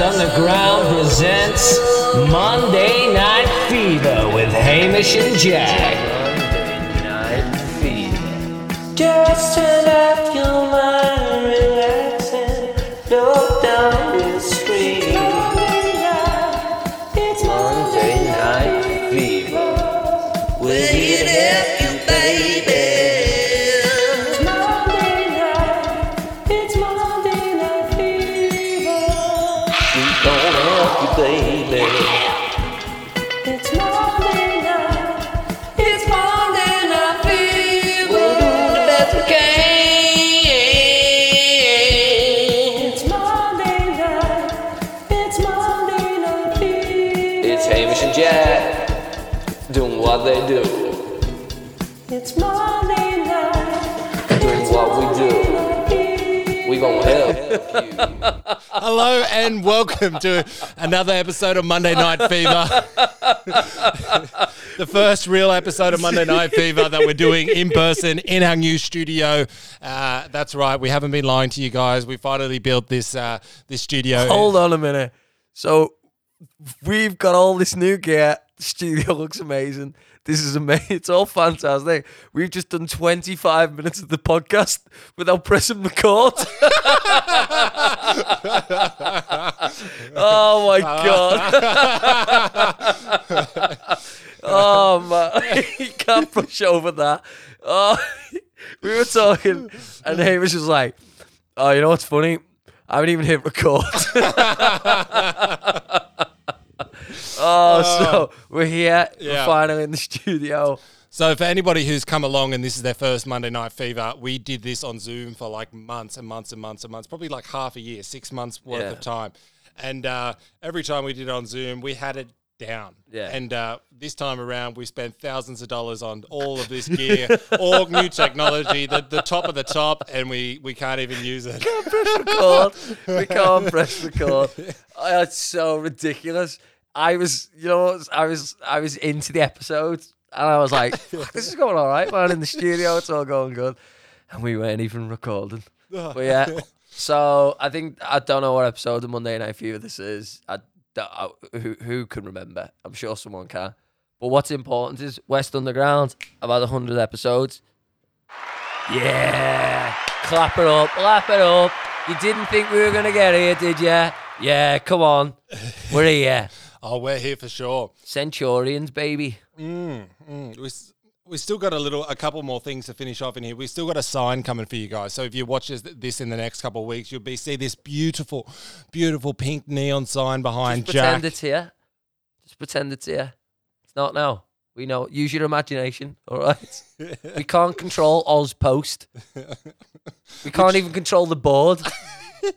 Underground presents Monday Night Fever with Hamish and Jack. Monday Night Fever. Just turn Hello and welcome to another episode of Monday Night Fever. the first real episode of Monday Night Fever that we're doing in person in our new studio. Uh, that's right, we haven't been lying to you guys. We finally built this uh, this studio. Hold on a minute. So we've got all this new gear. The studio looks amazing. This is amazing. It's all fantastic. We've just done 25 minutes of the podcast without pressing record. oh my ah. god. oh man. you can't brush over that. Oh, we were talking and Hamish was like, Oh, you know what's funny? I haven't even hit record. oh, so we're here. We're finally in the studio. So for anybody who's come along and this is their first Monday Night Fever, we did this on Zoom for like months and months and months and months, probably like half a year, six months worth Yeah. of time. And uh, every time we did it on Zoom, we had it down. Yeah. And uh, this time around, we spent thousands of dollars on all of this gear, all new technology, the, the top of the top, and we, we can't even use it. We can't press record. we can't press record. Oh, it's so ridiculous. I was, you know, I was, I was into the episode, and I was like, "This is going all right, man." In the studio, it's all going good, and we weren't even recording. But yeah, so I think I don't know what episode of Monday Night Fever this is. I, I- who who can remember? I'm sure someone can. But what's important is West Underground. About hundred episodes. Yeah, clap it up, clap it up. You didn't think we were gonna get here, did you? Yeah, come on, we're here. Oh, we're here for sure. Centurions, baby. Mm, we we still got a little, a couple more things to finish off in here. We still got a sign coming for you guys. So if you watch this, this in the next couple of weeks, you'll be see this beautiful, beautiful pink neon sign behind Jack. Just Jack. pretend it's here. Just pretend it's here. It's not now. We know. Use your imagination. All right. we can't control Aus Post. We can't even control the board.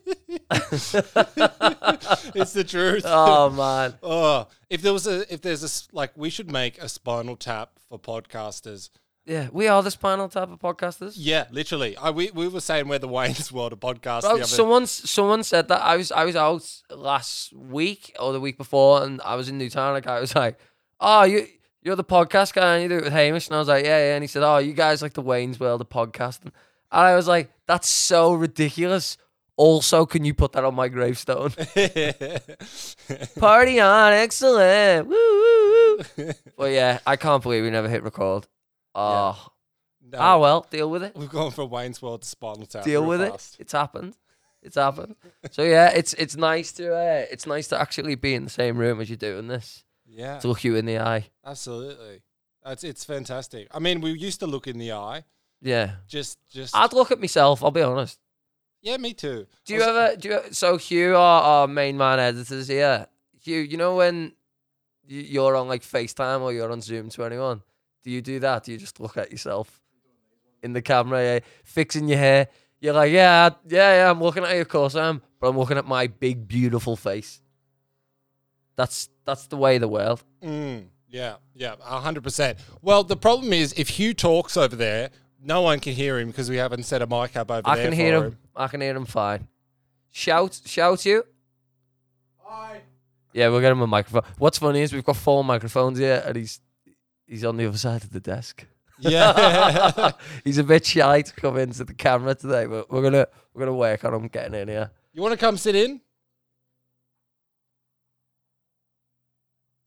it's the truth. Oh man. Oh, if there was a, if there's a, like, we should make a spinal tap for podcasters. Yeah, we are the spinal tap of podcasters. Yeah, literally. I, we, we were saying we're the Wayne's World of podcast. Bro, someone someone said that I was I was out last week or the week before, and I was in Newtown. And a guy was like, "Oh, you you're the podcast guy, and you do it with Hamish." And I was like, "Yeah, yeah." And he said, "Oh, you guys like the Wayne's World of podcasting." And I was like, "That's so ridiculous." Also, can you put that on my gravestone? Party on, excellent. Woo, woo, woo. But yeah, I can't believe we never hit record. Oh, No, ah, well, deal with it. We've gone from Wayne's World to Spinal Tap. deal real with fast. it. It's happened. It's happened. so yeah, it's it's nice to uh, it's nice to actually be in the same room as you're doing this. Yeah, To look you in the eye. absolutely. It's it's fantastic. I mean, we used to look in the eye. Yeah. Just just I'd look at myself. I'll be honest. Yeah, me too. Do you ever? Do you? So Hugh, our, our main man editors here. Hugh, you know when you're on like FaceTime or you're on Zoom to anyone, do you do that? Do you just look at yourself in the camera, yeah, fixing your hair? You're like, yeah, yeah, yeah. I'm looking at you, of course I am, but I'm looking at my big, beautiful face. That's that's the way of the world. Mm, yeah, yeah, a hundred percent. Well, the problem is if Hugh talks over there, no one can hear him because we haven't set a mic up over there. I there. can hear for him. I can hear him fine. Shout, shout you. Hi. Yeah, we'll get him a microphone. What's funny is we've got four microphones here, and he's he's on the other side of the desk. Yeah. he's a bit shy to come into the camera today, but we're gonna we're gonna work on him getting in here. you want to come sit in?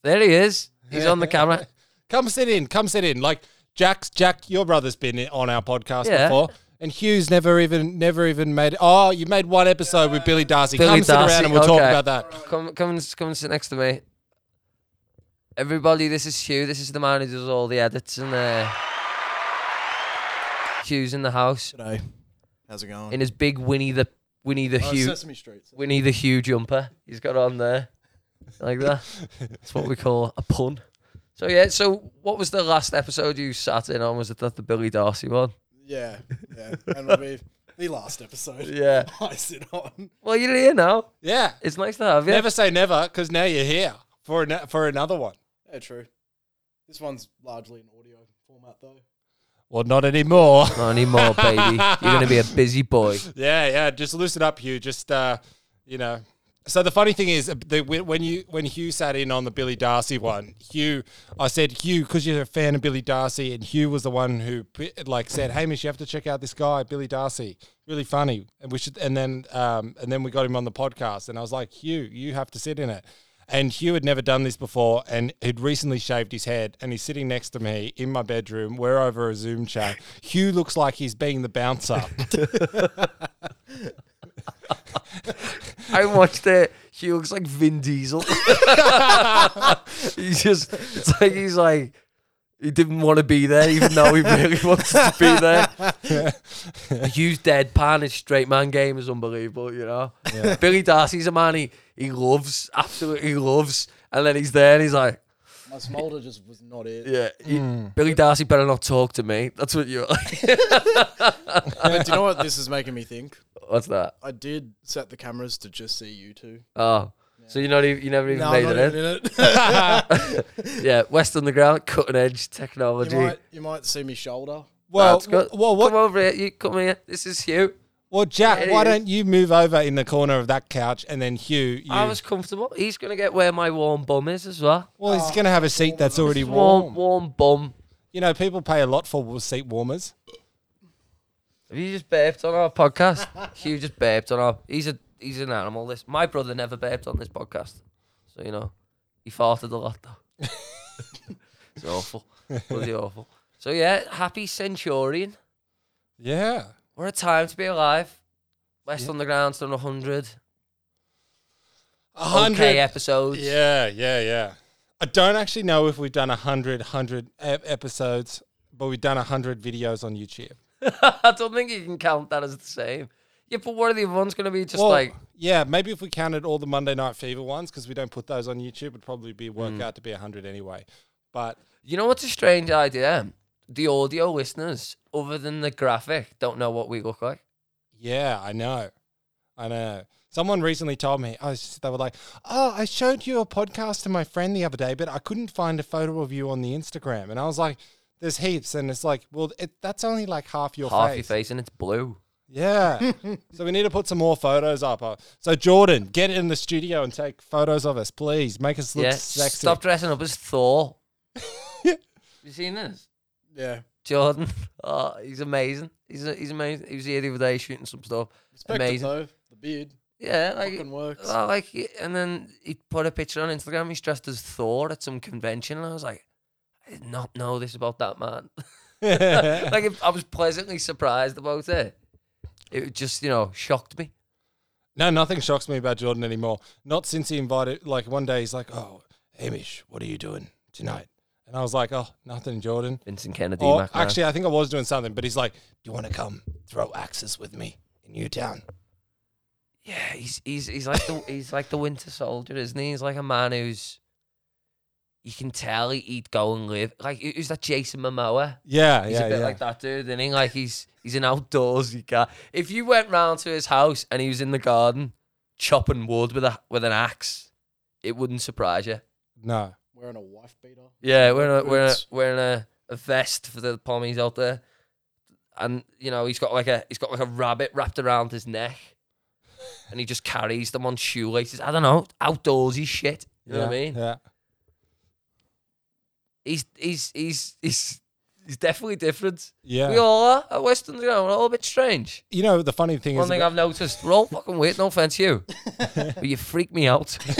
There he is. He's on the camera. Come sit in. Come sit in. Like Jack's Jack, your brother's been on our podcast Yeah. before. And Hugh's never even never even made Oh, you made one episode with Billy Darcy. Billy come sit around and we'll talk about that. Come come and come and sit next to me. Everybody, this is Hugh. This is the man who does all the edits and uh, Hugh's in the house G'day. How's it going? in his big Winnie the Winnie the oh, Hugh Sesame Street. Winnie the Hugh jumper. He's got on there like that. That's what we call a pun. So yeah. So what was the last episode you sat in on? Was it that the Billy Darcy one? Yeah, yeah. and it'll be the last episode Yeah. I sit on. Well, you're here now. Yeah. It's nice to have you. Never say never, because now you're here for an, for another one. Yeah, true. This one's largely in audio format though. Well, not anymore. Not anymore, baby. You're gonna be a busy boy. Yeah, yeah. Just loosen up, Hugh. Just uh, you know. So the funny thing is, uh, the, when you when Hugh sat in on the Billy Darcy one, Hugh, I said Hugh because you're a fan of Billy Darcy, and Hugh was the one who like said, "Hamish, you have to check out this guy, Billy Darcy, really funny." And we should, and then um, and then we got him on the podcast, and I was like, Hugh, you have to sit in it. And Hugh had never done this before, and he'd recently shaved his head, and he's sitting next to me in my bedroom. We're over a Zoom chat. Hugh looks like he's being the bouncer. I watched it. He looks like Vin Diesel. he's just, it's like he's like, he didn't want to be there, even though he really wants to be there. Hugh's deadpan, his straight man game is unbelievable, you know. Billy Darcy's a man he, he loves, absolutely loves. And then he's there and he's like, smolder just was not it. yeah, he- hmm. Billy Darcy better not talk to me. That's what you're like. But do you know what this is making me think? What's that? I did set the cameras to just see you two. Oh. So you not even you never even No, made I'm it not in? even in it. Yeah, West Underground, cutting edge you technology. might, you might see me shoulder. Well, That's good. well, what? Come over here. You come here. This is Hugh. Well, Jack, It why is. don't you move over in the corner of that couch, and then Hugh, you, I was comfortable. He's gonna get where my warm bum is as well. well, he's going to have a seat oh, that's already Warm, warm. warm bum. You know, people pay a lot for seat warmers. Have you just burped on our podcast? Hugh just burped on our. He's a he's an animal. This my brother never burped on this podcast, so you know he farted a lot though. it's awful, bloody awful. So yeah, happy Centurion. Yeah. What a time to be alive. West Underground's done hundred. A hundred. Okay, episodes. Yeah, yeah, yeah. I don't actually know if we've done a hundred, hundred ep- episodes, but we've done a hundred videos on YouTube. I don't think you can count that as the same. Yeah, but what are the ones going to be? Just Well, like yeah, maybe if we counted all the Monday Night Fever ones, because we don't put those on YouTube, it'd probably be work Hmm. out to be a hundred anyway. But You know what's a strange idea? The audio listeners, other than the graphic, don't know what we look like. Yeah, I know. I know. Someone recently told me, I was, they were like, Oh, I showed you a podcast to my friend the other day, but I couldn't find a photo of you on the Instagram. And I was like, There's heaps. And it's like, Well, it, that's only like half your face. Half face. your face and it's blue. Yeah. so we need to put some more photos up. Uh, So, Jordan, get in the studio and take photos of us, please. Make us look yeah. sexy. Stop dressing up as Thor. you seen this? Yeah. Jordan. Oh, he's amazing. He's a, he's amazing. He was here the other day shooting some stuff. Respect it Amazing. though. The beard Yeah, like fucking works. Oh, like, and then he put a picture on Instagram. He's dressed as Thor at some convention, and I was like, I did not know this about that man. like, if- I was pleasantly surprised about it. It just, you know, shocked me. No, nothing shocks me about Jordan anymore. Not since he invited, like one day he's like, Oh, Hamish, what are you doing tonight? And I was like, Oh, nothing, Jordan. Vincent Kennedy. Or actually, I think I was doing something, but he's like, Do you want to come throw axes with me in Newtown? yeah, he's he's he's like the he's like the Winter Soldier, isn't he? He's like a man who's you can tell he, he'd go and live. Like who's that Jason Momoa? Yeah, He's yeah, a bit yeah. like that dude, isn't he? Like he's he's an outdoorsy guy. If you went round to his house and he was in the garden chopping wood with a with an axe, it wouldn't surprise you. no. Wearing a wife beater. Yeah, wearing a wearing a, wearing a, a vest for the pommies out there, and you know he's got like a he's got like a rabbit wrapped around his neck, and he just carries them on shoelaces. I don't know, outdoorsy shit. You know what I mean? Yeah. He's he's he's he's he's definitely different. Yeah. We all are at West Underground. We're all a bit strange. you know, the funny thing is One is, thing about- I've noticed, we're all fucking weird. No offense to you, but you freak me out. it's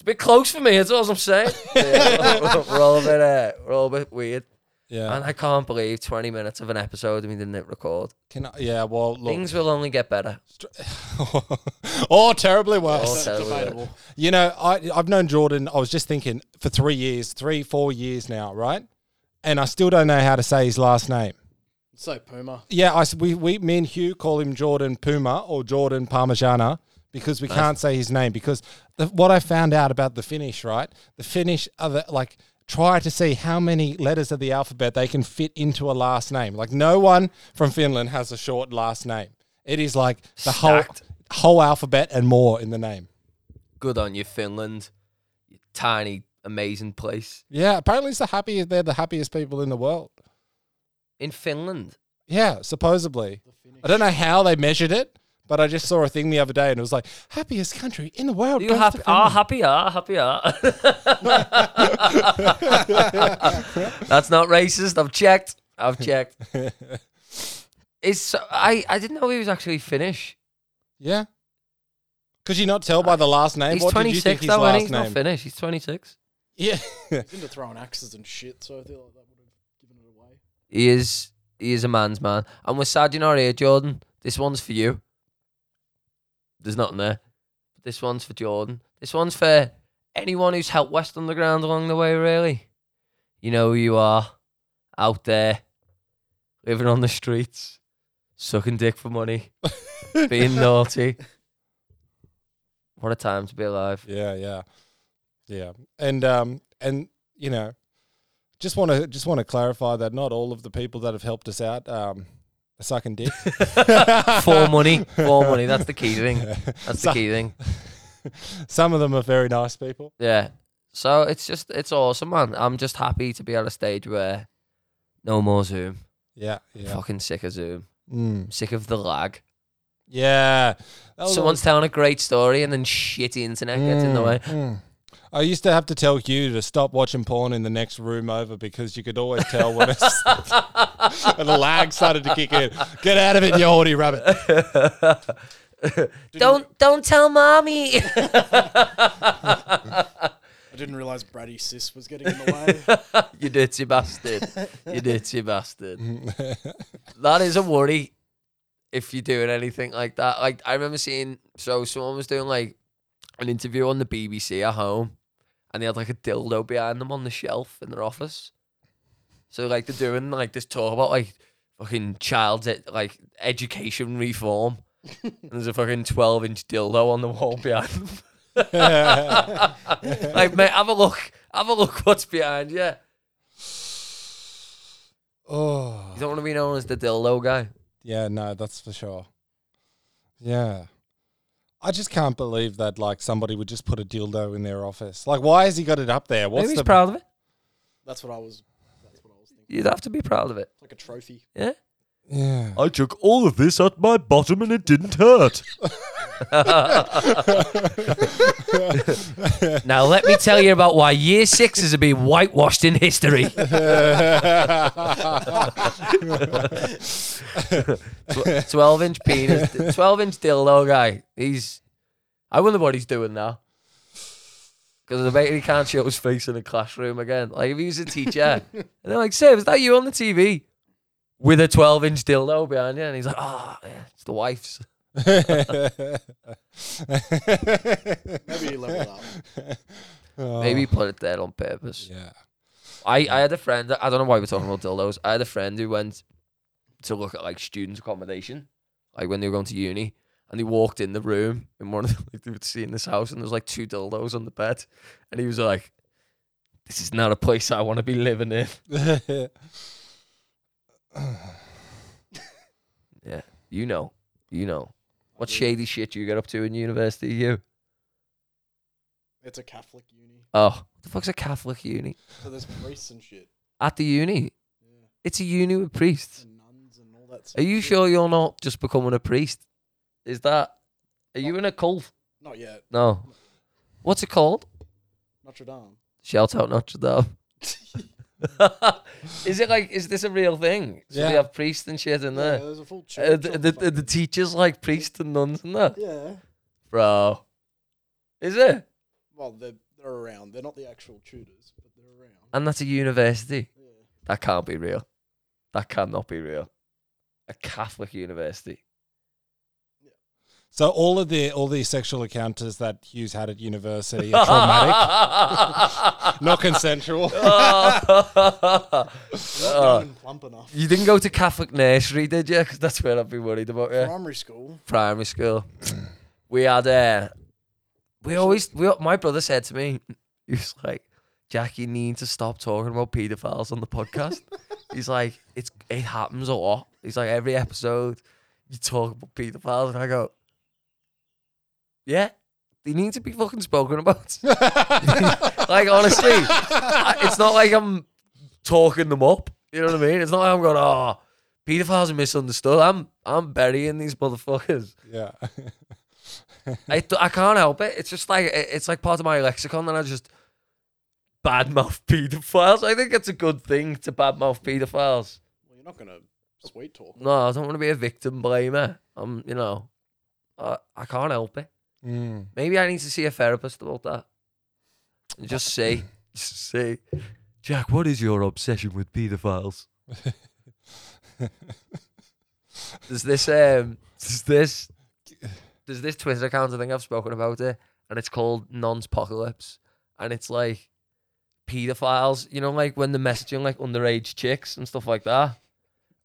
a bit close for me. That's all I'm saying. Yeah, we're all a bit, uh, we're all a bit weird, yeah. and I can't believe 20 minutes of an episode and we didn't hit record. Can I, yeah, well, look. Things will only get better. or terribly worse. That's terrible. debatable. You know, I, I've known Jordan, I was just thinking, for three years, three, four years now, right? And I still don't know how to say his last name. So Puma. Yeah, I, we, we, me and Hugh call him Jordan Puma or Jordan Parmigiana because we can't say his name. Because the, what I found out about the Finnish, right? The Finnish are the, like, try to see how many letters of the alphabet they can fit into a last name. Like, no one from Finland has a short last name. It is like the Stacked. whole whole alphabet and more in the name. Good on you, Finland. You tiny, amazing place. Yeah, apparently it's the happiest. They're the happiest people in the world. In Finland, Yeah, supposedly. I don't know how they measured it, but I just saw a thing the other day and it was like happiest country in the world. you goes to happy? Ah, Finland." happy are, happy are. That's not racist. I've checked. I've checked. It's I I didn't know he was actually Finnish. Yeah. Could you not tell by the last name? He's what did twenty you think six his though, and last he's not? Finnish. He's twenty six. Yeah. He's into throwing axes and shit, so I feel like that would have given it away. He is he is a man's man. And we're sad you're not here, Jordan. This one's for you. There's nothing there. This one's for Jordan. This one's for anyone who's helped West Underground along the way, really. You know who you are. Out there. Living on the streets. Sucking dick for money. being naughty. What a time to be alive. yeah, yeah. Yeah. And um and you know, just want to just want to clarify that not all of the people that have helped us out um are sucking dick. For money. For money. That's the key thing. That's the key thing. Some of them are very nice people. Yeah. So it's just it's awesome, man. I'm just happy to be at a stage where no more Zoom. Yeah, yeah. Fucking sick of Zoom. Mm. Sick of the lag. Yeah. Someone's telling a great story and then shitty internet gets in the Mm, way. mm. I used to have to tell Hugh to stop watching porn in the next room over because you could always tell when it's, and the lag started to kick in. Get out of it, you horny rabbit. Don't don't tell mommy. I didn't realize Brazzers was getting in the way. you dirty bastard. You dirty bastard. that is a worry if you're doing anything like that. Like I remember seeing so someone was doing like an interview on the BBC at home and they had like a dildo behind them on the shelf in their office. So like they're doing like this talk about like fucking child like education reform. and there's a fucking twelve inch dildo on the wall behind them. like mate, have a look. Have a look what's behind you. Oh, You don't want to be known as the dildo guy. yeah, no, that's for sure. Yeah. I just can't believe that like somebody would just put a dildo in their office. Like, why has he got it up there? What's Maybe he's the proud of it. That's what I was. That's what I was thinking. You'd have to be proud of it. Like a trophy. Yeah. Yeah. I took all of this at my bottom and it didn't hurt. Now let me tell you about why year sixes are being whitewashed in history. Twelve inch penis, twelve inch dildo guy. He's. I wonder what he's doing now. Because I bet he can't show his face in a classroom again. Like if he was a teacher, and they're like, "Sir, is that you on the TV?" With a twelve inch dildo behind you, and he's like, "Oh, yeah, it's the wife's." Maybe he leveled up. Oh. Maybe he put it there on purpose. yeah. I, I had a friend. I don't know why we're talking about dildos. I had a friend who went to look at like student accommodation, like when they were going to uni, and he walked in the room in one of the, like, they were seeing this house, and there was like two dildos on the bed, and he was like, "This is not a place I want to be living in." Yeah, you know, you know, what shady shit you get up to in university? You It's a Catholic uni, oh, what the fuck's a Catholic uni? so there's priests and shit, At the uni, Yeah. it's a uni with priests. and nuns and all that. Are you shit. sure you're not just becoming a priest? Is that? Are you in a cult? Not yet. No. What's it called? Notre Dame. Shout out Notre Dame. is it like? Is this a real thing? So they have priests and shit in Yeah, there. there's a full Uh, church. the, the, the teachers like priests and nuns and that, yeah. bro. Is it? Well, they're they're around. They're not the actual tutors, but they're around. And that's a university. Yeah. That can't be real. That cannot be real. A Catholic university. So all of the all these sexual encounters that Hughes had at university are traumatic, not consensual. Not going plump enough. you didn't go to Catholic nursery, did you? Because that's where I'd be worried about you. Primary school. primary school. we had uh, we always we my brother said to me, he was like, Jack, you need to stop talking about paedophiles on the podcast. He's like, it's it happens a lot. He's like, every episode you talk about paedophiles, and I go, yeah. They need to be fucking spoken about. like honestly, I- it's not like I'm talking them up. You know what I mean? It's not like I'm going, oh, paedophiles are misunderstood. I'm I'm burying these motherfuckers. yeah. I, I can't help it. It's just like it- it's like part of my lexicon, and I just badmouth paedophiles. I think it's a good thing to badmouth paedophiles. Well, you're not gonna sweet talk. No, I don't want to be a victim blamer. I'm, you know, I, I can't help it. Mm. Maybe I need to see a therapist about that. And just say, just say, Jack, what is your obsession with paedophiles? There's this um there's this there's this Twitter account I think I've spoken about it and it's called Nonspocalypse and it's like pedophiles, you know, like when they're messaging like underage chicks and stuff like that.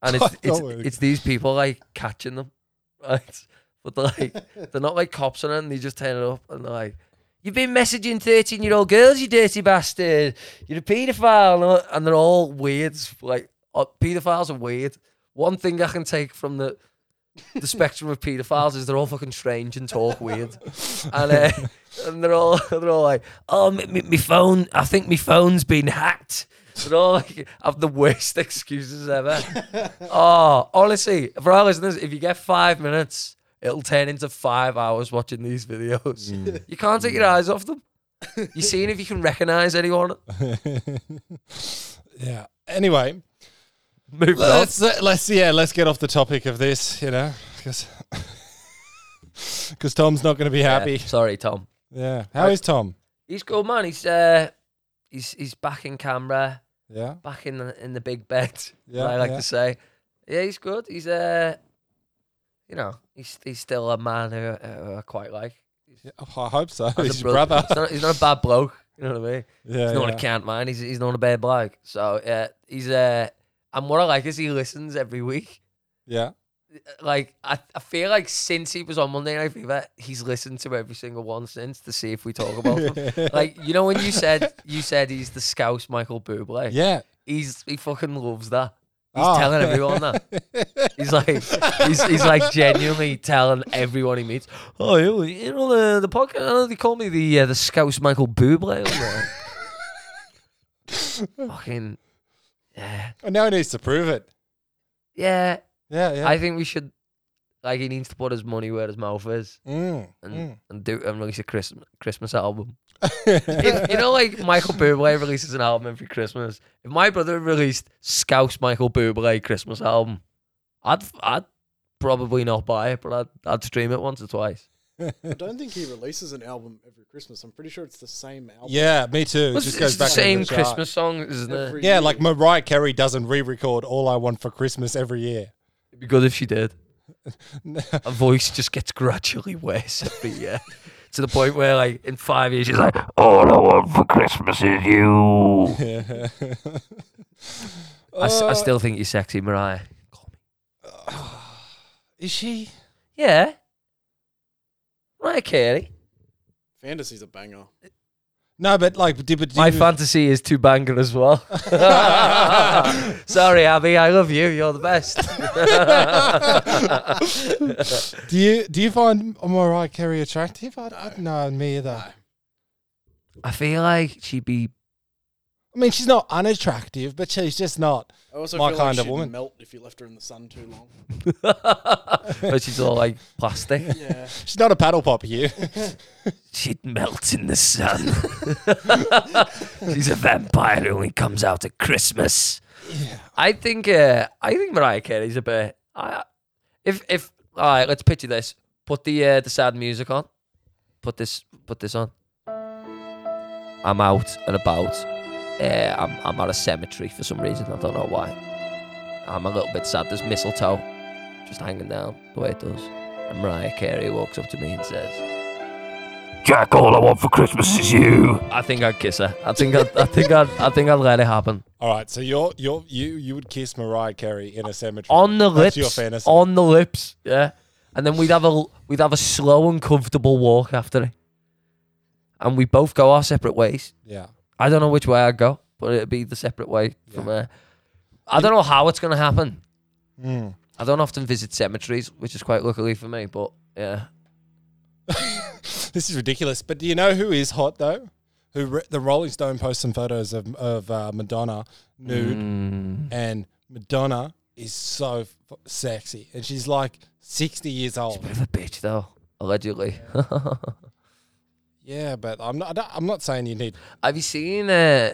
And it's it's, Oh, it's these people like catching them, right? But they're like they're not like cops on it and they just turn it up and they're like You've been messaging 13 year old girls, you dirty bastard. You're a paedophile. And they're all weird. Like, uh, paedophiles are weird. One thing I can take from the the spectrum of paedophiles is they're all fucking strange and talk weird. And, uh, and they're all they're all like, oh, me phone, I think my phone's been hacked. They're all like, have the worst excuses ever. oh, honestly, for our listeners, if you get five minutes, it'll turn into five hours watching these videos. You can't take your eyes off them. You're seeing if you can recognize anyone. yeah. Anyway, Move let's uh, let's yeah let's get off the topic of this. You know, because because Tom's not going to be happy. Yeah, sorry, Tom. Yeah. How is Tom? He's good, man. He's uh, he's he's back in Canberra, Yeah. back in the in the big bed. Yeah, Yeah, I like yeah. to say. Yeah, he's good. He's uh, you know, he's he's still a man who, uh, I quite like. Yeah, I hope so. As He's your bro- brother. He's not, he's not a bad bloke. You know what I mean? Yeah. He's not yeah. a cant man. He's he's not a bad bloke. So yeah, he's uh, and what I like is he listens every week. Yeah. Like I, I feel like since he was on Monday Night Fever, he's listened to every single one since to see if we talk about them. like you know when you said you said he's the Scouse Michael Bublé. Yeah. He's he fucking loves that. He's Oh. telling everyone that. He's like he's, he's like genuinely telling everyone he meets. Oh, you, you know the the podcast. I they call me the uh, the Scouse Michael Bublé. fucking yeah, And now he needs to prove it. yeah. Yeah. Yeah. I think we should like he needs to put his money where his mouth is Mm, and mm. and do and release a Christmas Christmas album. If, you know, like Michael Bublé releases an album every Christmas. If my brother released Scouse Michael Bublé Christmas album, I'd I'd probably not buy it, but I'd I'd stream it once or twice. I don't think he releases an album every Christmas. I'm pretty sure it's the same album. Yeah, me too. It It's, just it's goes the back to same the chart. Christmas song, isn't it? Yeah, year. like Mariah Carey doesn't re-record "All I Want for Christmas" every year. It'd be good if she did. Her voice just gets gradually worse every year. To the point where, like, in five years, she's like, All I want for Christmas is you. I, s- I uh, still think you're sexy, Mariah. Call me. Is she? Yeah. Mariah Carey. Fantasy's a banger. No, but like, did, but did My you- fantasy is to banger as well. Sorry, Abby. I love you. You're the best. do you do you find Mariah Carey attractive? I, I, no, me either. I feel like she'd be I mean, she's not unattractive, but she's just not I also my feel kind like of she'd woman. melt if you left her in the sun too long. but she's all like plastic. Yeah. She's not a paddle pop here. She'd melt in the sun. She's a vampire who only comes out at Christmas. Yeah. I think uh, I think Mariah Carey's a bit. I, if if all right, let's picture this. Put the uh, the sad music on. Put this put this on. I'm out and about. Uh, I'm I'm at a cemetery for some reason. I don't know why. I'm a little bit sad. There's mistletoe just hanging down the way it does. And Mariah Carey walks up to me and says, Jack, all I want for Christmas is you. "I think I'd kiss her. I think I'd, I think I'd, I think I'd let it happen All right, so you're you're you you would kiss Mariah Carey in a cemetery on the That's lips. your fantasy. On the lips, yeah. And then we'd have a we'd have a slow and comfortable walk after it, and we both go our separate ways. yeah. I don't know which way I'd go, but it'd be the separate way from there. I don't know how it's gonna happen. Mm. I don't often visit cemeteries, which is quite luckily for me. But yeah, This is ridiculous. But do you know who is hot though? Who re- the Rolling Stone posts some photos of of uh, Madonna nude, Mm. and Madonna is so f- sexy, and she's like sixty years old. bit of a bitch though, allegedly. Yeah, but I'm not. I don't- I'm not saying you need. have you seen? Uh,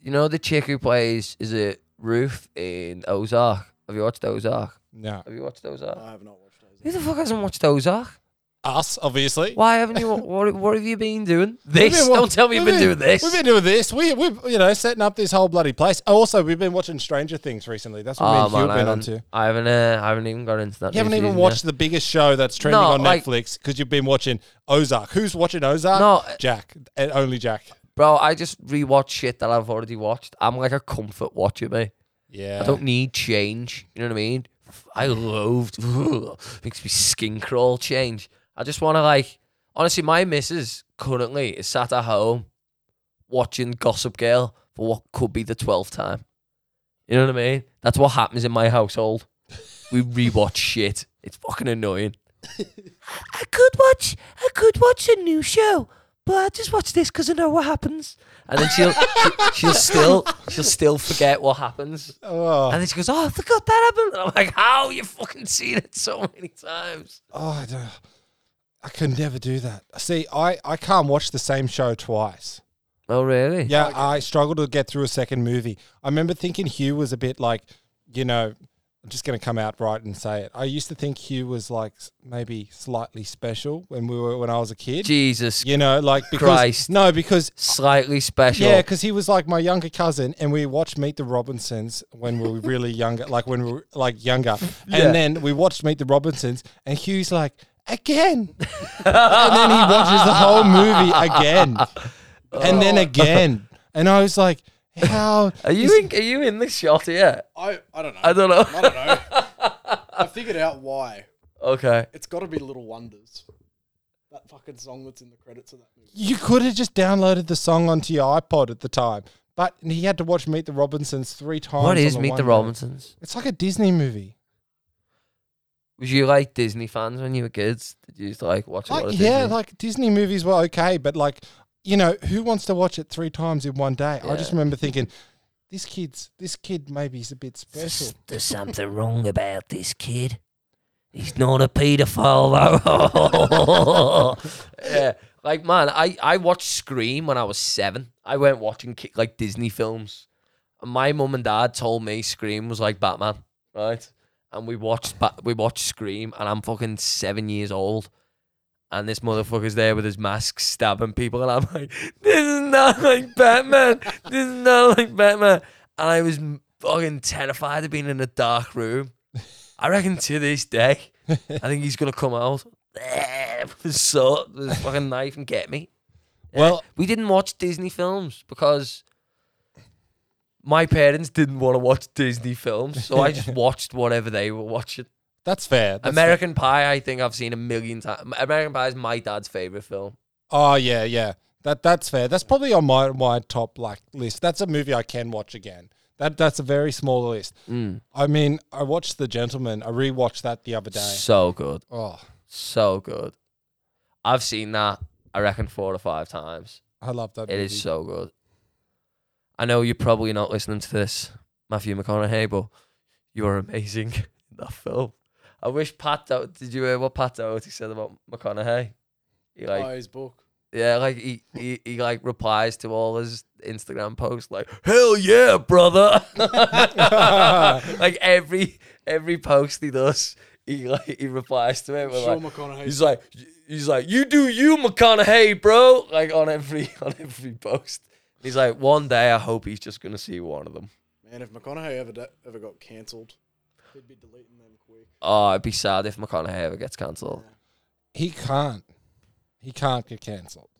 you know the chick who plays is it Ruth in Ozark? Have you watched Ozark? No, Have you watched Ozark? I have not watched those. Who the fuck hasn't watched Ozark? Us obviously. Why haven't you? What, what have you been doing? This? Been Don't tell me you've we've been doing this. We've been doing this. We we've you know setting up this whole bloody place. Also, we've been watching Stranger Things recently. That's what me oh and man, have I been onto. I haven't. Uh, I haven't even got into that. You haven't even watched yet. the biggest show that's trending No, on like- Netflix because you've been watching Ozark. Who's watching Ozark? No, Jack and only Jack. bro. I just rewatch shit that I've already watched. I'm like a comfort watcher, me. Yeah, I don't need change. You know what I mean? I loathed. makes me skin crawl. Change. I just want to like. Honestly, my missus currently is sat at home watching Gossip Girl for what could be the twelfth time. You know what I mean? That's what happens in my household. We rewatch shit. It's fucking annoying. I could watch. I could watch a new show, but I just watch this because I know what happens. And then she'll she, she'll still she'll still forget what happens. Oh, And then she goes, "Oh, I forgot that happened." And I'm like, "How you fucking seen it so many times?" oh, I, don't- I could never do that. See, I I can't watch the same show twice. Oh, really? Yeah, I struggle to get through a second movie. I remember thinking Hugh was a bit like, you know, I'm just going to come out right and say it. I used to think Hugh was like maybe slightly special when we were when I was a kid. Jesus, You know, like because Christ. no, because slightly special. yeah, because he was like my younger cousin, and we watched Meet the Robinsons when we were really younger, like when we were like younger, Yeah. and then we watched Meet the Robinsons, and Hugh's like again, and then he watches the whole movie again, and then again, and I was like, how Are you in? Are you in the shot here? I, I don't know. I don't know. I don't know. I figured out why. Okay. It's got to be Little Wonders. That fucking song that's in the credits of that movie. You could have just downloaded the song onto your iPod at the time, but he had to watch Meet the Robinsons three times. What on is Meet one the day. Robinsons? It's like a Disney movie. Was you like Disney fans when you were kids? Did you used to like watch a lot Like, of Disney? yeah, like Disney movies were okay, but like, you know, who wants to watch it three times in one day? I just Yeah. remember thinking, this kid's this kid maybe is a bit special. There's something wrong about this kid. He's not a paedophile, though. yeah. Like man, I I watched Scream when I was seven. I went watching ki- like Disney films. And my mum and dad told me Scream was like Batman, right? And we watched we watched Scream, and I'm fucking seven years old. And this motherfucker's there with his mask stabbing people, and I'm like, "This is not like Batman. This is not like Batman." And I was fucking terrified of being in a dark room. I reckon to this day, I think he's gonna come out with his sword, with his fucking knife, and get me. Well- we didn't watch Disney films because my parents didn't want to watch Disney films, so I just watched whatever they were watching. That's fair. That's American Pie, I think I've seen a million times. American Pie is my dad's favorite film. Oh yeah, yeah. That that's fair. That's probably on my my top like list. That's a movie I can watch again. That that's a very small list. Mm. I mean, I watched The Gentlemen. I rewatched that the other day. So good, Oh, so good. I've seen that. I reckon four or five times. I love that. It movie. is so good. I know you're probably not listening to this, Matthew McConaughey, but you are amazing in that film. I wish Pat. Do- Did you hear what Pat Doherty said about McConaughey? He like his book. Yeah, like he, he, he like replies to all his Instagram posts like, "Hell yeah, brother!" like every every post he does, he like he replies to it with Sean like, McConaughey. he's like he's like, "You do you, McConaughey, bro!" Like on every on every post. He's like, "One day, I hope he's just gonna see one of them." Man, if McConaughey ever da- ever got cancelled, he'd be deleting them quick. Oh, it'd be sad if McConaughey ever gets cancelled. He can't. He can't get cancelled.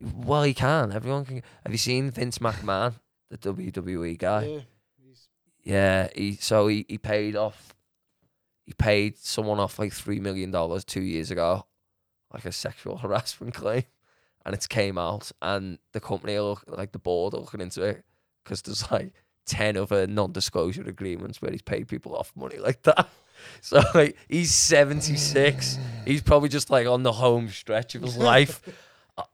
Well, he can. Everyone can. Have you seen Vince McMahon, the WWE guy? Yeah, he's Yeah, he so he, he paid off he paid someone off like three million dollars two years ago, like a sexual harassment claim, and it's came out, and the company are look, like the board are looking into it because there's like ten other non-disclosure agreements where he's paid people off money like that. So like he's seventy six, he's probably just like on the home stretch of his life.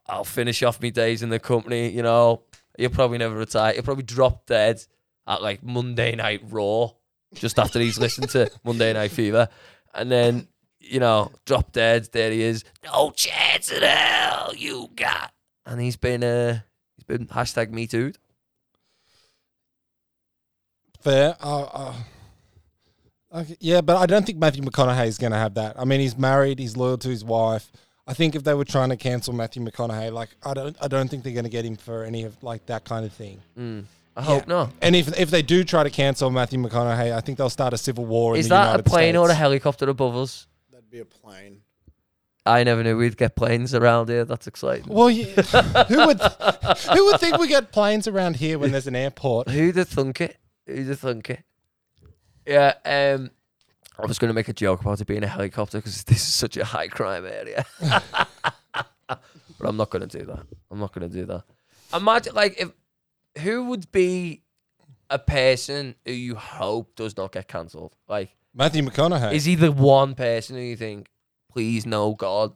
I'll finish off my days in the company, you know. He'll probably never retire. He'll probably drop dead at like Monday Night Raw just after he's listened to Monday Night Fever, and then you know drop dead. There he is. No chance in hell you got. And he's been uh he's been hashtag Me Too. Fair. Uh, uh, okay, yeah, but I don't think Matthew McConaughey is going to have that. I mean, he's married. He's loyal to his wife. I think if they were trying to cancel Matthew McConaughey, like I don't, I don't think they're going to get him for any of like that kind of thing. Mm. I hope not. And if if they do try to cancel Matthew McConaughey, I think they'll start a civil war. Is in the that United a plane or a helicopter above us? That'd be a plane. I never knew we'd get planes around here. That's exciting. Well, yeah, who would who would think we get planes around here when there's an airport? Who'd have thunk it? Who'd have thunk it? Yeah, um, I was going to make a joke about it being a helicopter because this is such a high crime area. but I'm not going to do that. I'm not going to do that. Imagine, like, if who would be a person who you hope does not get cancelled? Like, Matthew McConaughey. is he the one person who you think, please, no, God,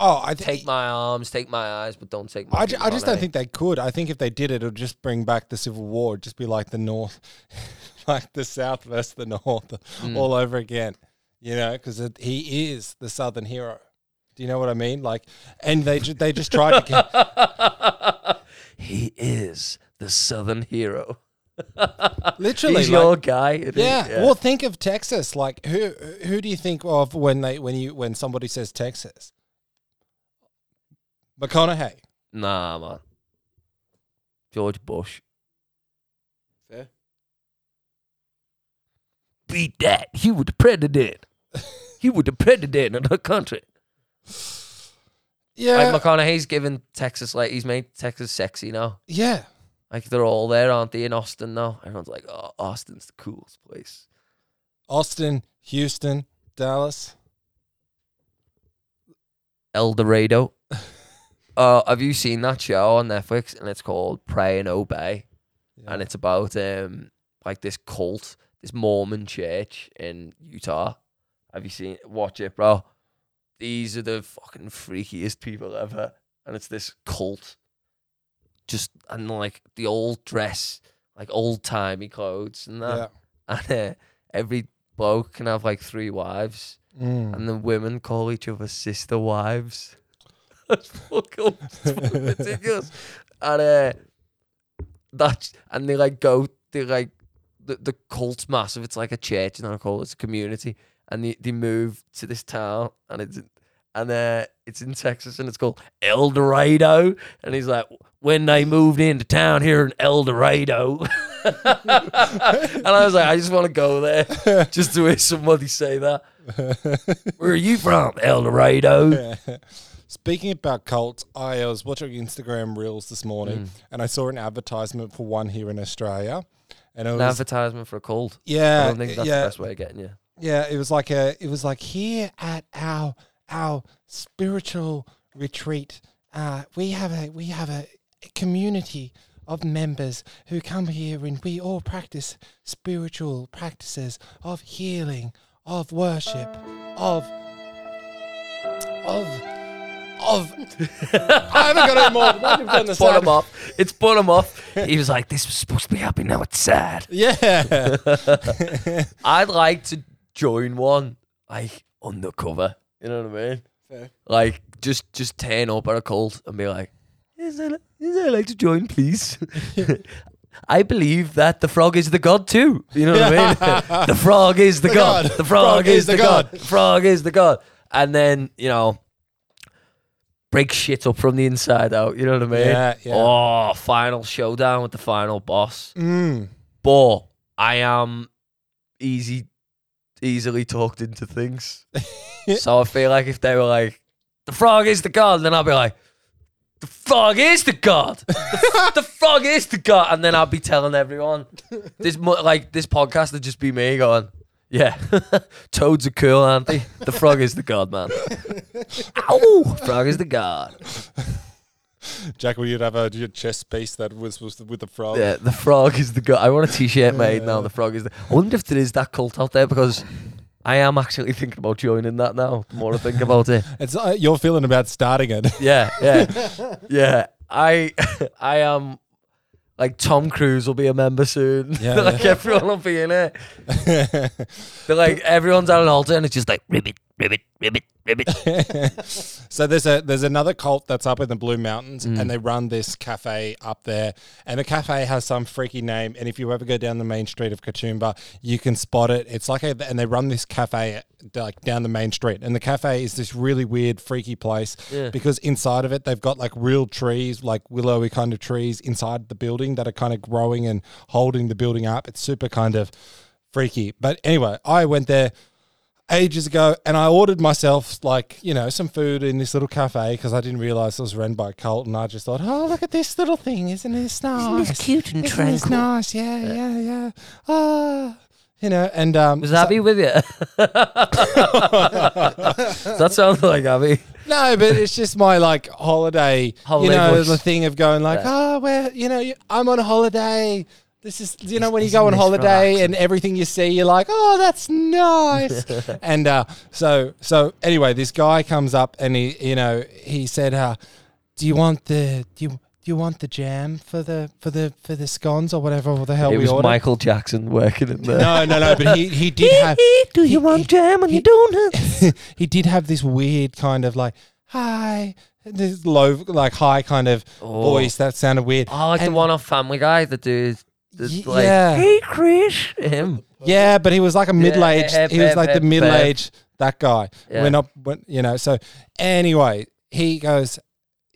oh, I take my arms, take my eyes, but don't take my I, ju- I just don't think they could. I think if they did it, it would just bring back the Civil War. It'd just be like the North, like the South versus the North Mm. all over again. You know, because he is the Southern hero. Do you know what I mean? Like, and they ju- they just tried to. Get, he is the Southern hero. literally, He's like- your guy. isn't? Yeah. Well, think of Texas. Like, who who do you think of when they when you when somebody says Texas? McConaughey. nah, man. George Bush. Fair. Beat that. He was the president. he was the president of the country. Yeah. Like McConaughey's given Texas like he's made Texas sexy now. yeah. Like they're all there, aren't they? In Austin now, everyone's like, "Oh, Austin's the coolest place." Austin, Houston, Dallas. El Dorado. uh, have you seen that show on Netflix? And it's called Pray and Obey, and it's about um like this cult, this Mormon church in Utah. Have you seen? Watch it, bro. These are the fucking freakiest people ever, and it's this cult. Just and like the old dress, like old timey clothes and that, Yeah. and uh, every bloke can have like three wives Mm. and the women call each other sister wives. That's fucking, fucking ridiculous. And uh, that and they like go they like the the cult's massive. It's like a church, not a cult. It's a community, and they they move to this town, and it's and uh, it's in Texas, and it's called El Dorado. And he's like, when they moved into town here in El Dorado. and I was like, I just want to go there just to hear somebody say that. Where are you from, El Dorado? Speaking about cults, I was watching Instagram Reels this morning Mm. and I saw an advertisement for one here in Australia. And it An was advertisement for a cult. yeah, I don't think that's yeah, the best way of getting you. yeah. It was like a, it was like here at our our spiritual retreat. Uh, we have a we have a community of members who come here and we all practice spiritual practices of healing, of worship, of of of. I haven't got any more. You done the Bottom off. It's bottom off. He was like, "This was supposed to be happy. Now it's sad." Yeah. I'd like to join one like undercover. You know what I mean? Fair. Like just just turn up at a cult and be like, "Is I, I like to join, please." I believe that the frog is the god too. You know what I mean? the frog is the, god. god. The frog, is, the god. The frog is the god. And then you know, break shit up from the inside out. You know what I mean? Yeah, yeah. Oh, final showdown with the final boss. Mm. But I am easy, easily talked into things. so I feel like if they were like, the frog is the god, then I'll be like, the frog is the god. The, the frog is the god, and then I'll be telling everyone this mu- like this podcast would just be me going, yeah, toads are cool, aren't they? The frog is the god, man. Ow, frog is the god. Jack, will you have a your chest piece that was, was with the frog? Yeah, the frog is the god. I want a t-shirt made now. The frog is the. I wonder if there is that cult out there because I am actually thinking about joining that now. The more I think about it. It's uh, you're feeling about starting it. Yeah, yeah, yeah. I, I am. Like Tom Cruise will be a member soon. Yeah, like yeah. everyone will be in it. They're like everyone's at an altar and it's just like Ribbit, ribbit, ribbit, ribbit. so there's a there's another cult that's up in the Blue Mountains, Mm. and they run this cafe up there, and the cafe has some freaky name. And if you ever go down the main street of Katoomba, you can spot it. It's like a and they run this cafe like down the main street, and the cafe is this really weird, freaky place Yeah. because inside of it they've got like real trees, like willowy kind of trees inside the building that are kind of growing and holding the building up. It's super kind of freaky. But anyway, I went there ages ago and I ordered myself like, you know, some food in this little cafe because I didn't realize it was run by a cult and I just thought, oh, look at this little thing. Isn't this nice? It's cute and Isn't this tranquil. nice? Yeah, yeah, yeah. Ah, you know, and um, was so- Abby with you? that sounds like Abby. No, but it's just my like holiday, Holiday you know, voice. the thing of going like, Yeah. oh, where, you know, I'm on a holiday. This is, you know, when you go on holiday relaxing? and everything you see, you're like, oh, that's nice. and uh, so, so anyway, this guy comes up and he, you know, he said, uh, do you want the, do you, do you want the jam for the, for the, for the scones or whatever the hell It we was ordered? Michael Jackson working in there. No, no, no, but he, he did have, Do you want jam on your donuts? he did have this weird kind of like hi this low like high kind of Oh. voice that sounded weird Oh, like the one off Family Guy, the dude. That's Y- like, yeah Hey, Chris. him. yeah but he was like a middle-aged hip, he was like the hip, hip. middle-aged that guy Yeah. we're not you know so anyway he goes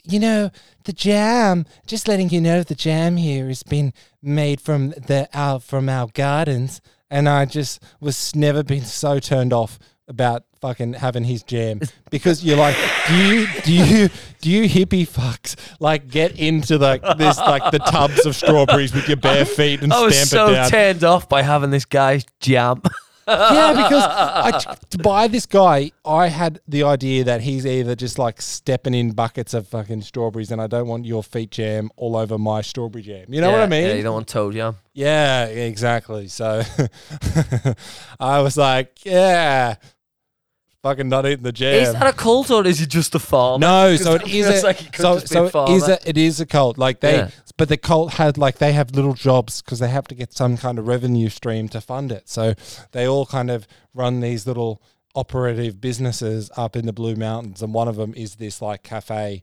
you know the jam just letting you know the jam here has been made from the our from our gardens and i just was never been so turned off about fucking having his jam because you're like do you do you do you hippie fucks like get into like this like the tubs of strawberries with your bare feet and I was stamp so it down turned off by having this guy's jam. yeah, because I, to buy this guy, I had the idea that he's either just like stepping in buckets of fucking strawberries, and I don't want your feet jam all over my strawberry jam. You know what I mean? Yeah, you don't want toe jam. Yeah, exactly. So I was like, yeah, fucking not eating the jam. Is that a cult or is he just a farm? No, so it is a like so so a is a it is a cult. Like they, Yeah. but the cult had like they have little jobs because they have to get some kind of revenue stream to fund it. So they all kind of run these little operative businesses up in the Blue Mountains, and one of them is this like cafe.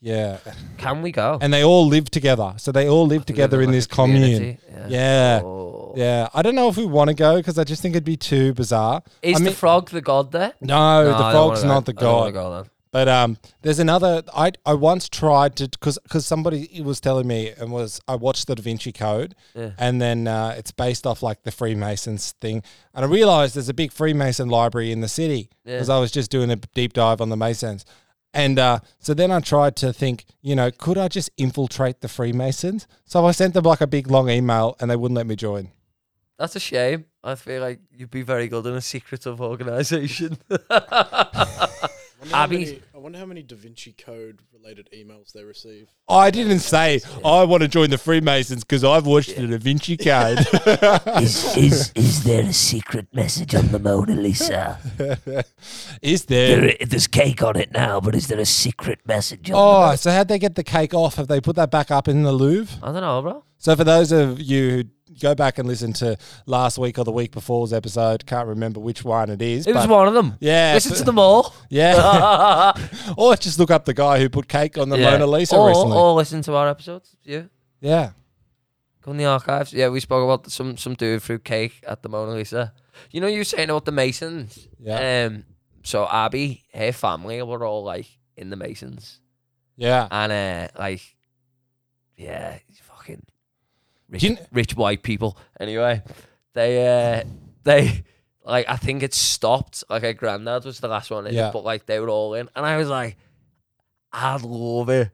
Yeah, Can we go? and they all live together. So they all live together in like this commune. yeah. Yeah. Oh. Yeah, I don't know if we want to go because I just think it'd be too bizarre. Is I the frog the god there? no, No, the frog's not the I don't wanna god. go. But um, there's another. I I once tried to because because somebody was telling me and was I watched the Da Vinci Code, Yeah. and then uh, it's based off like the Freemasons thing, and I realized there's a big Freemason library in the city Yeah. because I was just doing a deep dive on the Masons. And uh, so then I tried to think, you know, could I just infiltrate the Freemasons? So I sent them like a big long email, and they wouldn't let me join. That's a shame. I feel like you'd be very good in a secretive organisation. What Abby- many- I wonder how many Da Vinci Code related emails they receive. I didn't say I want to join the Freemasons because I've watched the Da Vinci Code. Is, is, is there a secret message on the Mona Lisa? Is there? There, there's cake on it now, but is there a secret message on Oh, the so how'd they get the cake off? Have they put that back up in the Louvre? I don't know, bro. So for those of you who go back and listen to last week or the week before's episode, can't remember which one it is. It was one of them. Yeah, Listen but- to them all. Yeah. or just look up the guy who put cake on the Yeah. Mona Lisa or, recently. Or listen to our episodes. Yeah. yeah. Go in the archives. Yeah, we spoke about some some dude threw cake at the Mona Lisa. You know, you were saying about the Masons. Yeah. Um. So Abby, her family were all like in the Masons, Yeah. and uh, like, yeah, fucking rich, you rich white people. Anyway, they uh they like I think it stopped. Like her granddad was the last one in, Yeah. but like they were all in, and I was like, I'd love it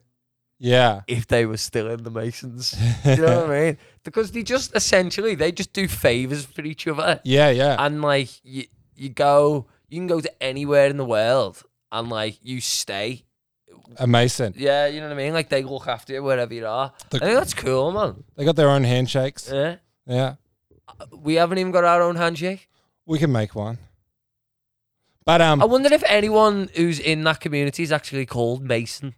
Yeah. if they were still in the Masons. you know what I mean? Because they just essentially they just do favors for each other, Yeah, yeah. and like you you go you can go to anywhere in the world and like you stay. A Mason. Yeah, you know what I mean. Like they look after you wherever you are. The- I think that's cool, man. They got their own handshakes. Yeah, Yeah. we haven't even got our own handshake. We can make one. But um I wonder if anyone who's in that community is actually called Mason.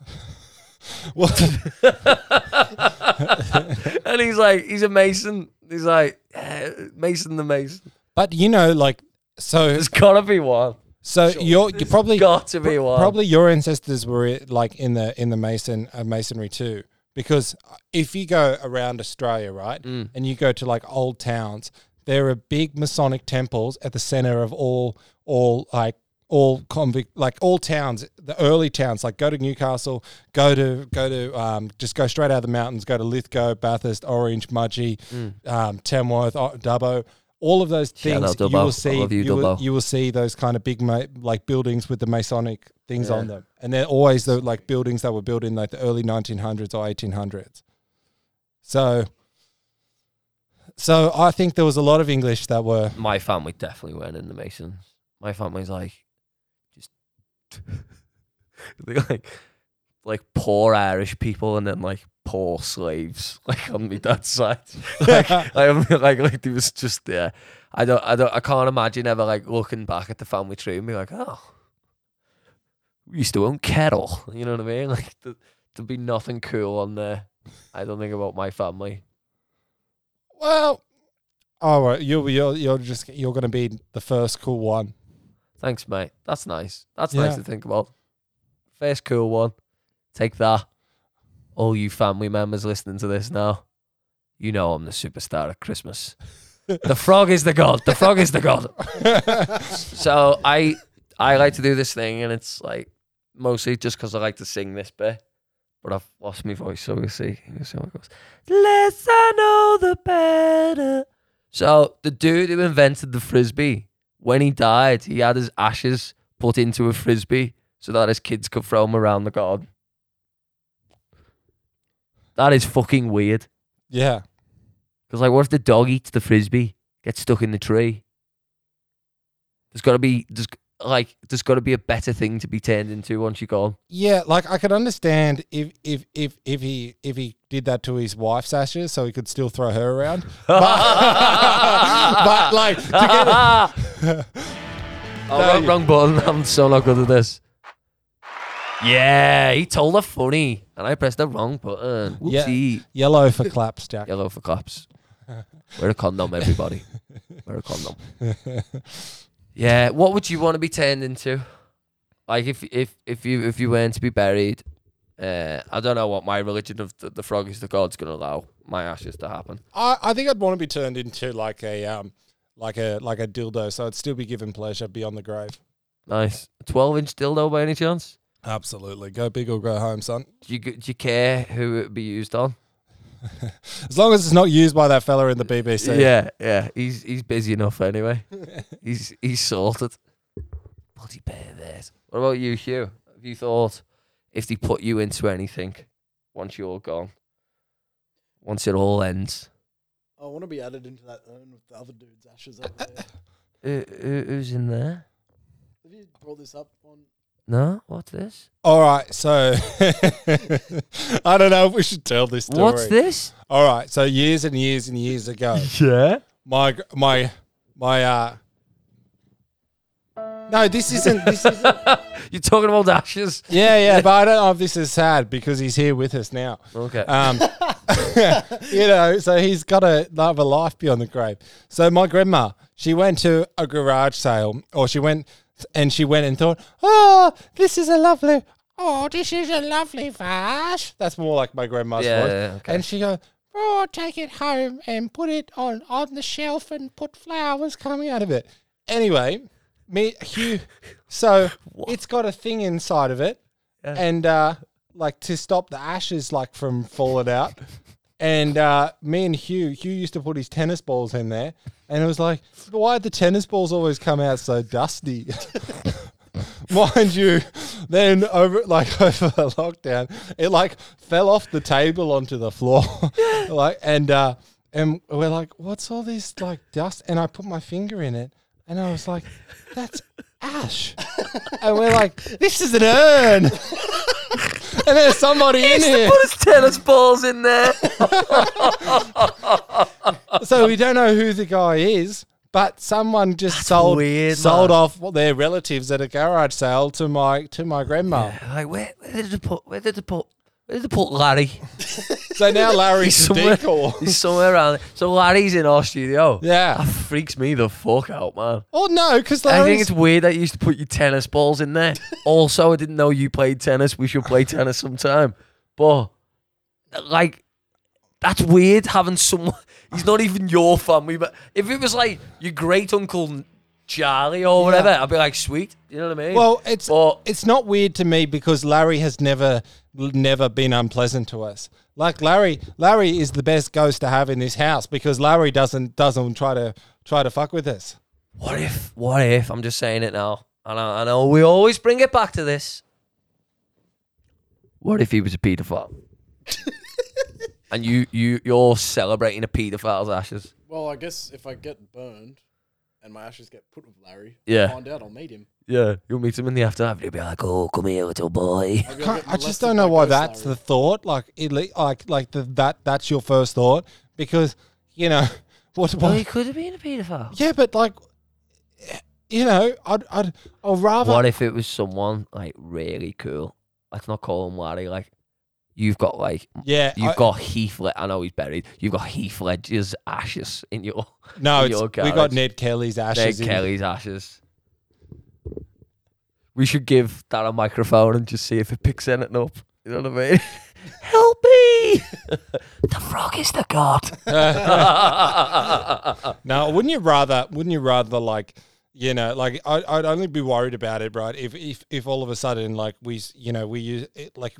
what and he's like, he's a Mason. He's like, Mason the Mason. But you know like so There's gotta be one. So you're you probably Got to be one. Probably your ancestors were like in the in the mason uh, masonry too, because if you go around Australia, right, Mm. and you go to like old towns, there are big Masonic temples at the center of all all like all convict like all towns, the early towns. Like go to Newcastle, go to go to um, just go straight out of the mountains, go to Lithgow, Bathurst, Orange, Mudgee, um, Tamworth, O- Dubbo. All of those. Shout things you will see. love you, you, will, you will see those kind of big ma- like buildings with the Masonic things on them, and they're always the like buildings that were built in like the early 1900s or 1800s. So, so I think there was a lot of English that were My family definitely went in the Masons. My family's like just they like like poor Irish people and then like poor slaves, like on my dad's side. like I'm like like there was just yeah. I don't I don't I can't imagine ever like looking back at the family tree and be like, oh we used to own cattle. You know what I mean? Like th- there'd be nothing cool on there. I don't think about my family. well. Oh, right. you're you're you're just you're going to be the first cool one. Thanks, mate. That's nice. That's Yeah. nice to think about. First cool one. Take that. All you family members listening to this now, you know I'm the superstar at Christmas. the frog is the god. The frog is the god. so I I like to do this thing, and it's like mostly just because I like to sing this bit. But I've lost my voice, so we'll see. We'll see how it goes. Less I know, the better. So the dude who invented the frisbee, when he died, he had his ashes put into a frisbee so that his kids could throw him around the garden. That is fucking weird. Yeah. Because like, what if the dog eats the frisbee, gets stuck in the tree? There's got to be there's like there's got to be a better thing to be turned into once you're gone. Yeah, like I could understand if if if if he if he did that to his wife's ashes, so he could still throw her around. But, but like to get Oh, wrong, wrong button. I'm so not good at this. Yeah, he told a funny, and I pressed the wrong button. Yeah. Whoopsie. yellow for claps, Jack. Yellow for claps. Wear a condom, everybody. Wear a condom. Yeah, what would you want to be turned into? Like if if if you if you weren't to be buried, uh, I don't know what my religion of the, the frog is the god's gonna allow my ashes to happen. I, I think I'd want to be turned into like a um like a like a dildo, so I'd still be given pleasure beyond the grave. Nice, twelve inch dildo by any chance? Absolutely, go big or go home, son. Do you do you care who it would be used on? As long as it's not used by that fella in the BBC. Yeah, yeah. He's he's busy enough anyway. he's he's sorted. Bloody pervert. What about you, Hugh? Have you thought if they put you into anything once you're gone? Once it all ends? I want to be added into that urn with the other dude's ashes up there. Who, who- who's in there? Have you brought this up on? No, what's this? All right, so I don't know if we should tell this story. What's this? All right, so years and years and years ago, Yeah. my my my uh. No, this isn't. This isn't. You're talking about ashes. Yeah, yeah, but I don't know if this is sad because he's here with us now. Okay. Um, you know, so he's got a love a life beyond the grave. So my grandma, she went to a garage sale, or she went and she went and thought, "Oh, this is a lovely, oh, this is a lovely vase." That's more like my grandma's Yeah, voice. yeah, okay. And she goes, "Oh, take it home and put it on on the shelf and put flowers coming out of it." Anyway, me Hugh, so it's got a thing inside of it, and uh, like to stop the ashes like from falling out. And uh, me and Hugh, Hugh used to put his tennis balls in there, and it was like, why the tennis balls always come out so dusty? Mind you, then over like over the lockdown, it like fell off the table onto the floor, like and uh, and we're like, what's all this like dust? And I put my finger in it, and I was like, that's ash, and we're like, this is an urn, and there's somebody in here. Put his tennis balls in there. so we don't know who the guy is, but someone just sold weird, sold man. off their relatives at a garage sale to my to my grandma. like, where, where did they put? Where did they put? Where did they put Larry? So now Larry's He's somewhere, decoy. he's somewhere around. there. So Larry's in our studio. Yeah. That freaks me the fuck out, man. Oh no, because I think Larry's it's weird that you used to put your tennis balls in there. also, I didn't know you played tennis. We should play tennis sometime. But like, that's weird having someone. He's not even your family, but if it was like your great uncle Charlie or whatever, I'd be like, sweet. You know what I mean? well, it's But- it's not weird to me because Larry has never never been unpleasant to us. Like Larry, Larry is the best ghost to have in this house because Larry doesn't doesn't try to try to fuck with us. What if? What if? I'm just saying it now. I know. I know. We always bring it back to this. What if he was a paedophile? and you, you, you're celebrating a paedophile's ashes. Well, I guess if I get burned and my ashes get put with Larry, Yeah. I'll find out. I'll meet him. Yeah, you'll meet him in the afterlife. He'll be like, "Oh, come here, little boy." I'll Can't- I just molested don't by know why Ghost that's Larry. the thought. Like, it, like, like the, that that's your first thought because you know what? Well, what he could have been a paedophile. yeah, but like, you know, I'd, I'd, I'd rather. What if it was someone like really cool? Let's not call him Larry. Like, you've got like, yeah, you've I- got Heath. Led- I know he's buried. You've got Heath Ledger's ashes in your no. in your we got. Ned Kelly's Ned ashes. in- Kelly's ashes. We should give that a microphone and just see if it picks anything up. You know what I mean? Help me! the frog is the god. No, wouldn't you rather? Wouldn't you rather like? You know, like I, I'd only be worried about it, right? If if if all of a sudden, like we, you know, we use it, like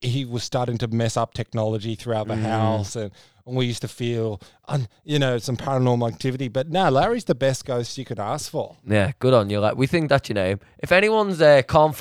he was starting to mess up technology throughout the Mm. house, and, and we used to feel, un, you know, some paranormal activity. But no, Larry's the best ghost you could ask for. yeah, good on you. Like we think that you know If anyone's uh, can't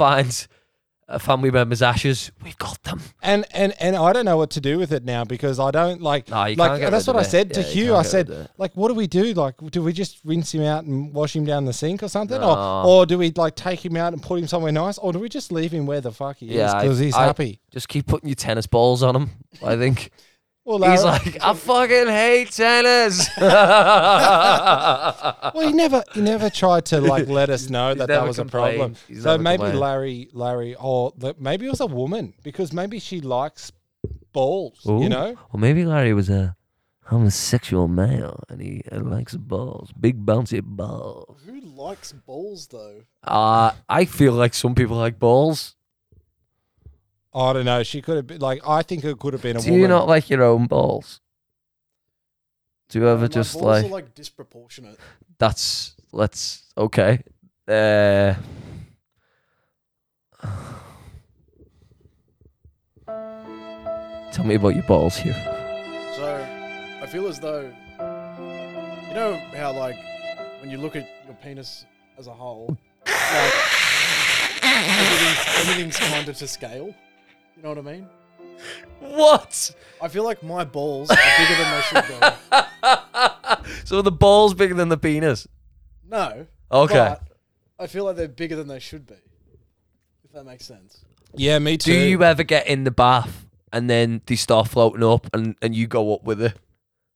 a family member's ashes, we've got them. And and and I don't know what to do with it now because I don't like. No, you like can't get that's what I said to Yeah, Hugh. I said, rid of it. like, what do we do? Like, do we just rinse him out and wash him down the sink or something, No. or or do we like take him out and put him somewhere nice, or do we just leave him where the fuck he is Yeah, I- because he's I- happy? Just keep putting your tennis balls on him. I think Well, he's Larry- like, I fucking hate tennis. well, he never he never tried to like let us know that that never was a complained. problem. He's So never maybe complained. Larry Larry or the, maybe it was a woman because maybe she likes balls, you Ooh. know. Or maybe Larry was a homosexual male and he uh, likes balls, big bouncy balls. Who likes balls though? Uh, I feel like some people like balls. I don't know. She could have been like I think it could have been a Do woman. you not like your own balls? Do you ever My just balls like, are like disproportionate. that's let's okay. Uh, tell me about your balls here. So I feel as though you know how like when you look at your penis as a whole, like everything's, everything's kind of to scale. You know what I mean? What? I feel like my balls are bigger than they should be. so the ball's bigger than the penis. No. Okay. But I feel like they're bigger than they should be. If that makes sense. Yeah, me too. Do you ever get in the bath and then they start floating up and, and you go up with it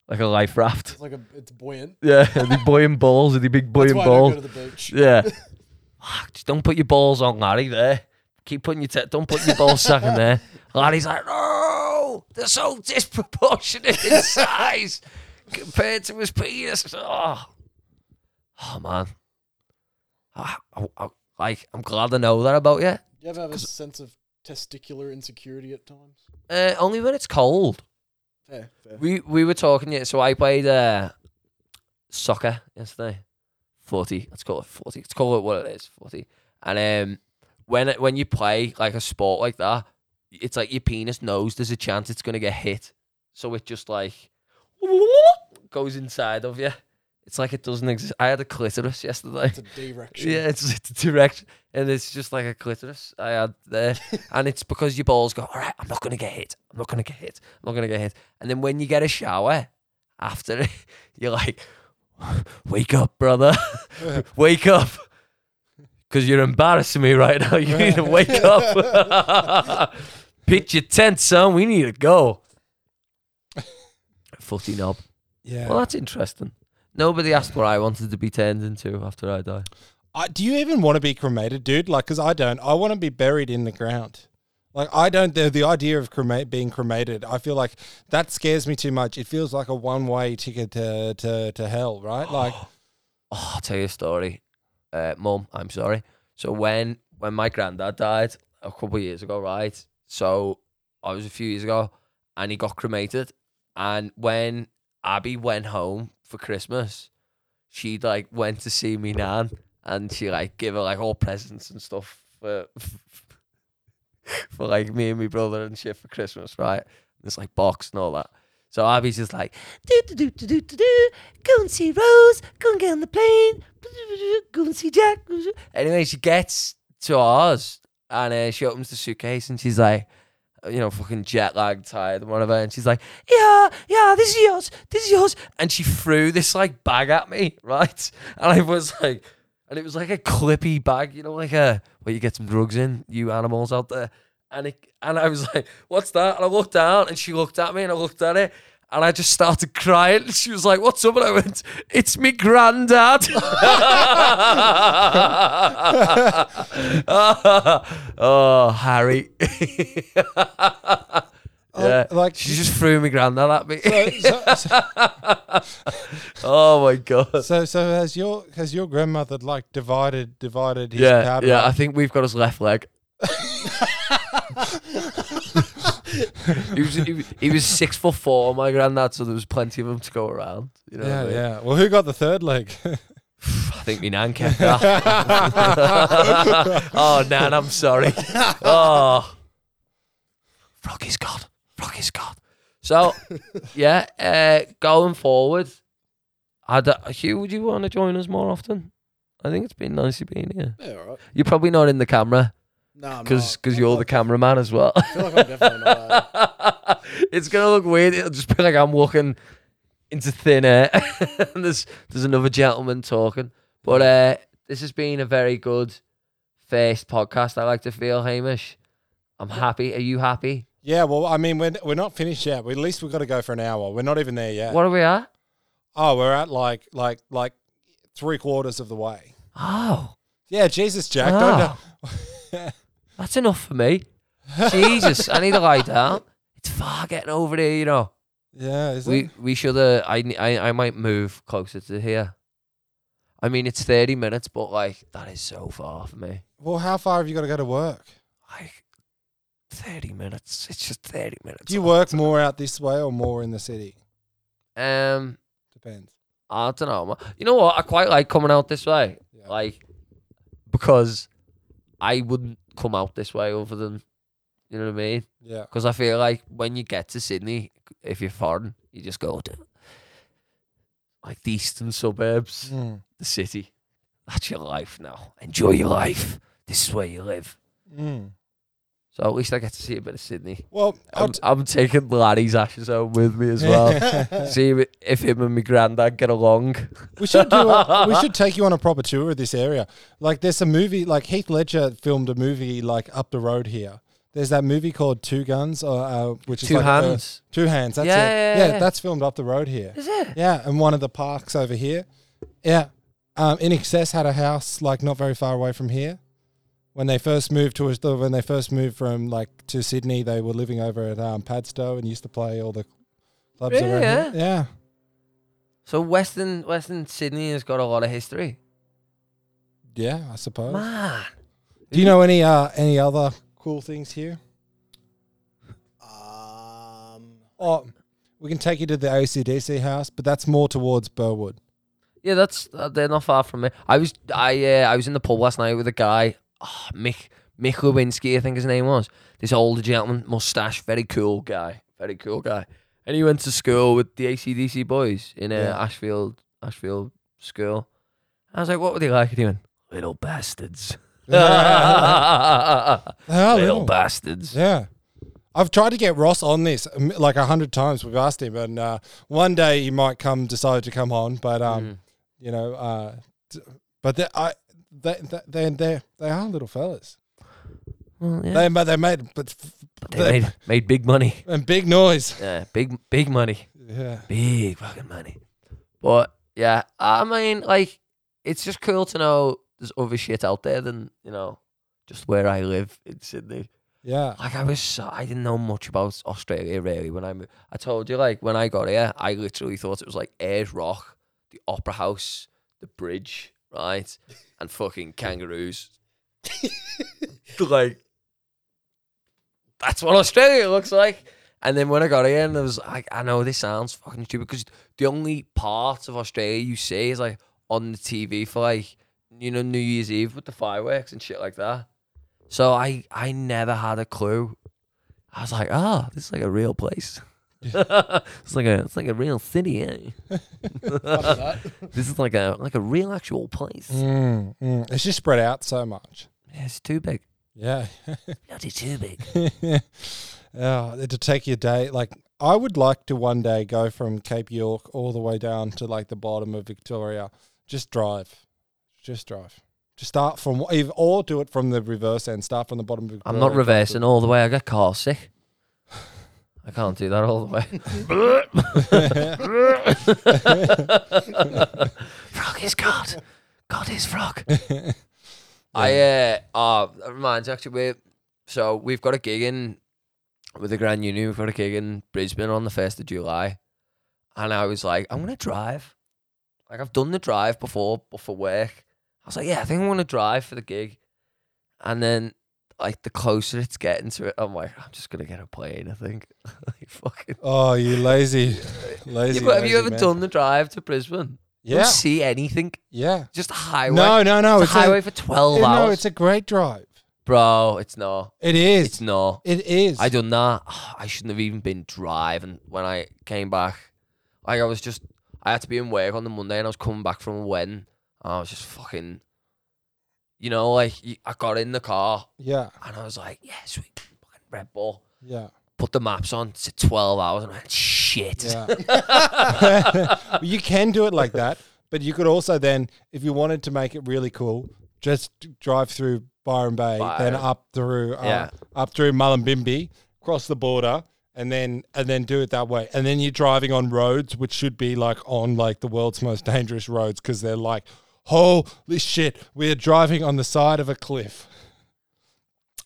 like a life raft? It's like a, it's buoyant. Yeah, the buoying balls, are the big That's buoying why I don't balls. go to the beach. Yeah. Fuck, just don't put your balls on Larry there. Keep putting your te- don't put your ball sack in there. Larry's like, no, they're so disproportionate in size compared to his penis. Oh, oh man. I, I, I, like, I'm glad I know that about you. Do you ever have a sense of testicular insecurity at times? Uh, only when it's cold. Fair, fair. We we were talking yeah. So I played uh, soccer yesterday. Forty. Let's call it forty. Let's call it what it is. Forty. And um, when it, when you play like a sport like that, it's like your penis knows there's a chance it's gonna get hit, so it just like goes inside of you. It's like it doesn't exist. I had a clitoris yesterday. It's a direction. Yeah, it's it's direct, and it's just like a clitoris I had there, and it's because your balls go. All right, I'm not gonna get hit. I'm not gonna get hit. I'm not gonna get hit. And then when you get a shower after, it, you're like, wake up, brother, wake up, because you're embarrassing me right now. You need to wake up. Pitch your tent, son. We need to go. Footy knob. Yeah. Well, that's interesting. Nobody asked what I wanted to be turned into after I die. I, do you even want to be cremated, dude? Like, because I don't. I want to be buried in the ground. Like, I don't. The, the idea of cremate being cremated, I feel like that scares me too much. It feels like a one way ticket to, to, to hell, right? Like, Oh, I'll tell you a story. Uh, Mum, I'm sorry. So when when my granddad died a couple of years ago, right? So I was a few years ago, and he got cremated. And when Abby went home for Christmas, she like went to see me nan, and she like gave her like all presents and stuff for for like me and my brother and shit for Christmas, right? It's like box and all that. So Abby's just like, do do do do do do do. Go and see Rose. Go and get on the plane. Go and see Jack. Anyway, she gets to ours and uh, she opens the suitcase and she's like, you know, fucking jet lagged, tired, whatever. And she's like, yeah, yeah, this is yours. This is yours. And she threw this like bag at me, right? And I was like, and it was like a clippy bag, you know, like a where you get some drugs in, you animals out there. And it, and I was like, "What's that?" And I looked down, and she looked at me, and I looked at it, and I just started crying. And she was like, "What's up?" And I went, "It's me granddad." oh, Harry. Oh, yeah, like- she just threw me granddad at me. so, so, oh my god. so, so has your has your grandmother like divided divided his Yeah, yeah. I think we've got his left leg. He, was, he, was, he was six foot four, my granddad, so there was plenty of him to go around. You know, what I yeah, mean? yeah. Well, who got the third leg? I think my nan kept that. oh, nan, I'm sorry. Oh, Froggy's God. Froggy's God. So, yeah, uh, going forward, I d- Hugh, would you want to join us more often? I think it's been nice you being here. Yeah, all right. You're probably not in the camera I'm because not. I'm you're the cameraman as well. I feel like I'm definitely not. it's gonna look weird. It'll just be like I'm walking into thin air, and there's there's another gentleman talking. But uh, this has been a very good first podcast. I like to feel, Hamish. I'm happy. Are you happy? yeah. Well, I mean, we're we're not finished yet. We, at least we've got to go for an hour. We're not even there yet. What are we at? Oh, we're at like like like three quarters of the way. Oh, Yeah, Jesus, Jack. Oh. Don't, that's enough for me. Jesus, I need to lie down. It's far getting over there, you know. yeah, is We it? we should. Uh, I, I I might move closer to here. I mean, it's thirty minutes, but like that is so far for me. Well, how far have you got to go to work? Like thirty minutes. It's just thirty minutes. Do you work more out this way or more in the city? Um, Depends. I don't know. You know what? I quite like coming out this way. Yeah. Like because I wouldn't come out this way other than you know what I mean. Yeah. Because I feel like when you get to Sydney, if you're foreign, you just go to like the eastern suburbs. Mm. the city. That's your life now. Enjoy your life. This is where you live. Mm. So at least I get to see a bit of Sydney. Well, I'm, I'm taking Laddie's ashes home with me as well. see if, him and my granddad get along. We should do. A, we should take you on a proper tour of this area. Like, there's a movie. Like Heath Ledger filmed a movie like up the road here. There's that movie called Two Guns, or uh, which is Two like a- hands. two hands. That's Yeah, it. yeah, Yeah, yeah. that's filmed up the road here. Is it? Yeah, and one of the parks over here. Yeah, um, INXS had a house like not very far away from here. When they first moved to when they first moved from like to Sydney, they were living over at um, Padstow and used to play all the clubs Really, around yeah? here. Yeah, So Western Western Sydney has got a lot of history. yeah, I suppose. Man. Do you know any uh any other cool things here? Um, Oh, we can take you to the ACDC house, but that's more towards Burwood. Yeah, that's uh, they're not far from me. I was I uh, I was in the pub last night with a guy, oh, Mick Mick Lewinsky, I think his name was. This older gentleman, mustache, very cool guy, very cool guy. And he went to school with the ACDC boys in uh, Yeah. Ashfield Ashfield school. I was like, what were they like? And he went, little bastards, Ah, little little. bastards. Yeah. I've tried to get Ross on this like a hundred times. We've asked him, and uh, one day he might come, decide to come on. But um, Mm. you know, uh, but they, I, they, they, they, they, they are little fellas. Well, yeah. They, but they made, but, But they made, made big money. and big noise. Yeah, big big money. Yeah. big fucking money. But yeah, I mean, like, it's just cool to know there's other shit out there than you know, just where I live in Sydney. Yeah. Like, I was, so, I didn't know much about Australia really when I moved. I told you, like, when I got here, I literally thought it was like Ayers Rock, the Opera House, the bridge, right, and fucking kangaroos. like, that's what Australia looks like. And then when I got in, I was like, I know this sounds fucking stupid because the only part of Australia you see is like on the TV for like, you know, New Year's Eve with the fireworks and shit like that. So I, I never had a clue. I was like, oh, this is like a real place. it's like a, it's like a real city. Eh? this is like a, like a real actual place. Mm, mm. It's just spread out so much. Yeah, it's too big. Yeah. Bloody too big. yeah. To take your day, like I would like to one day go from Cape York all the way down to like the bottom of Victoria. Just drive. Just drive. Just start from either or do it from the reverse end. Start from the bottom of Victoria. I'm not reversing all the way. I get car sick. I can't do that all the way. frog is God. God is frog. I uh, that reminds actually we so we've got a gig in with the Grand Union. We've got a gig in Brisbane on the first of July, and I was like, I'm gonna drive. Like I've done the drive before, but for work. I was like, yeah, I think I'm gonna drive for the gig, and then like the closer it's getting to it, I'm like, I'm just gonna get a plane. I think. like fucking. Oh, you lazy, lazy. Yeah, but have you ever man. done the drive to Brisbane? You Yeah, don't see anything. yeah. Just a highway. No, no, no. it's, a highway for twelve no, hours. No, it's a great drive. Bro, it's not. It is. It's not. it is. I done that. I shouldn't have even been driving when I came back. Like I was just, I had to be in work on the Monday, and I was coming back from a wedding. I was just fucking, you know, like I got in the car Yeah, and I was like, yeah, sweet, Red Bull. yeah, Put the maps on. It's twelve hours, and I went shit. yeah. you can do it like that, but you could also then, if you wanted to make it really cool, just drive through Byron Bay, then up through, uh, Yeah. up through Mullumbimby, cross the border, and then and then do it that way. And then you're driving on roads which should be like on like the world's most dangerous roads because they're like, holy shit, we're driving on the side of a cliff.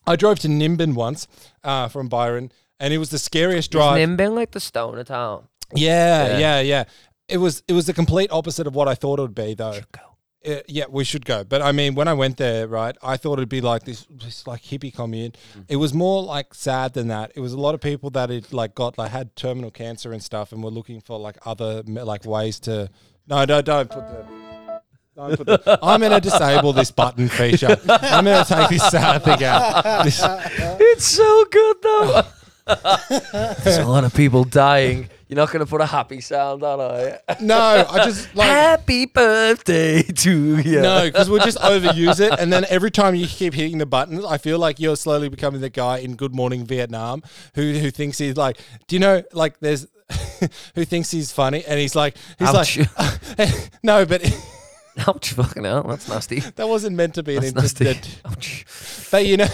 I drove to Nimbin once uh, from Byron, and it was the scariest drive. Isn't like the stoner town? Yeah, Yeah. yeah, yeah. It was it was the complete opposite of what I thought it would be, though. go. Uh, yeah, we should go. But I mean, when I went there, right, I thought it'd be like this, this like hippie commune. It was more like sad than that. It was a lot of people that had like got like had terminal cancer and stuff, and were looking for like other like ways to. No, no, don't put the. Don't put the I'm going to disable this button feature. I'm going to take this sad thing out. This- It's so good though. There's a lot of people dying. You're not gonna put a happy sound on, are you? No, I just like Happy birthday to you. no, because we'll just overuse it, and then every time you keep hitting the buttons, I feel like you're slowly becoming the guy in Good Morning Vietnam who who thinks he's like, do you know, like there's who thinks he's funny, and he's like, he's Ouch. like, no, but Ouch, fucking hell, that's nasty. that wasn't meant to be an That's nasty. intended. Ouch. But you know,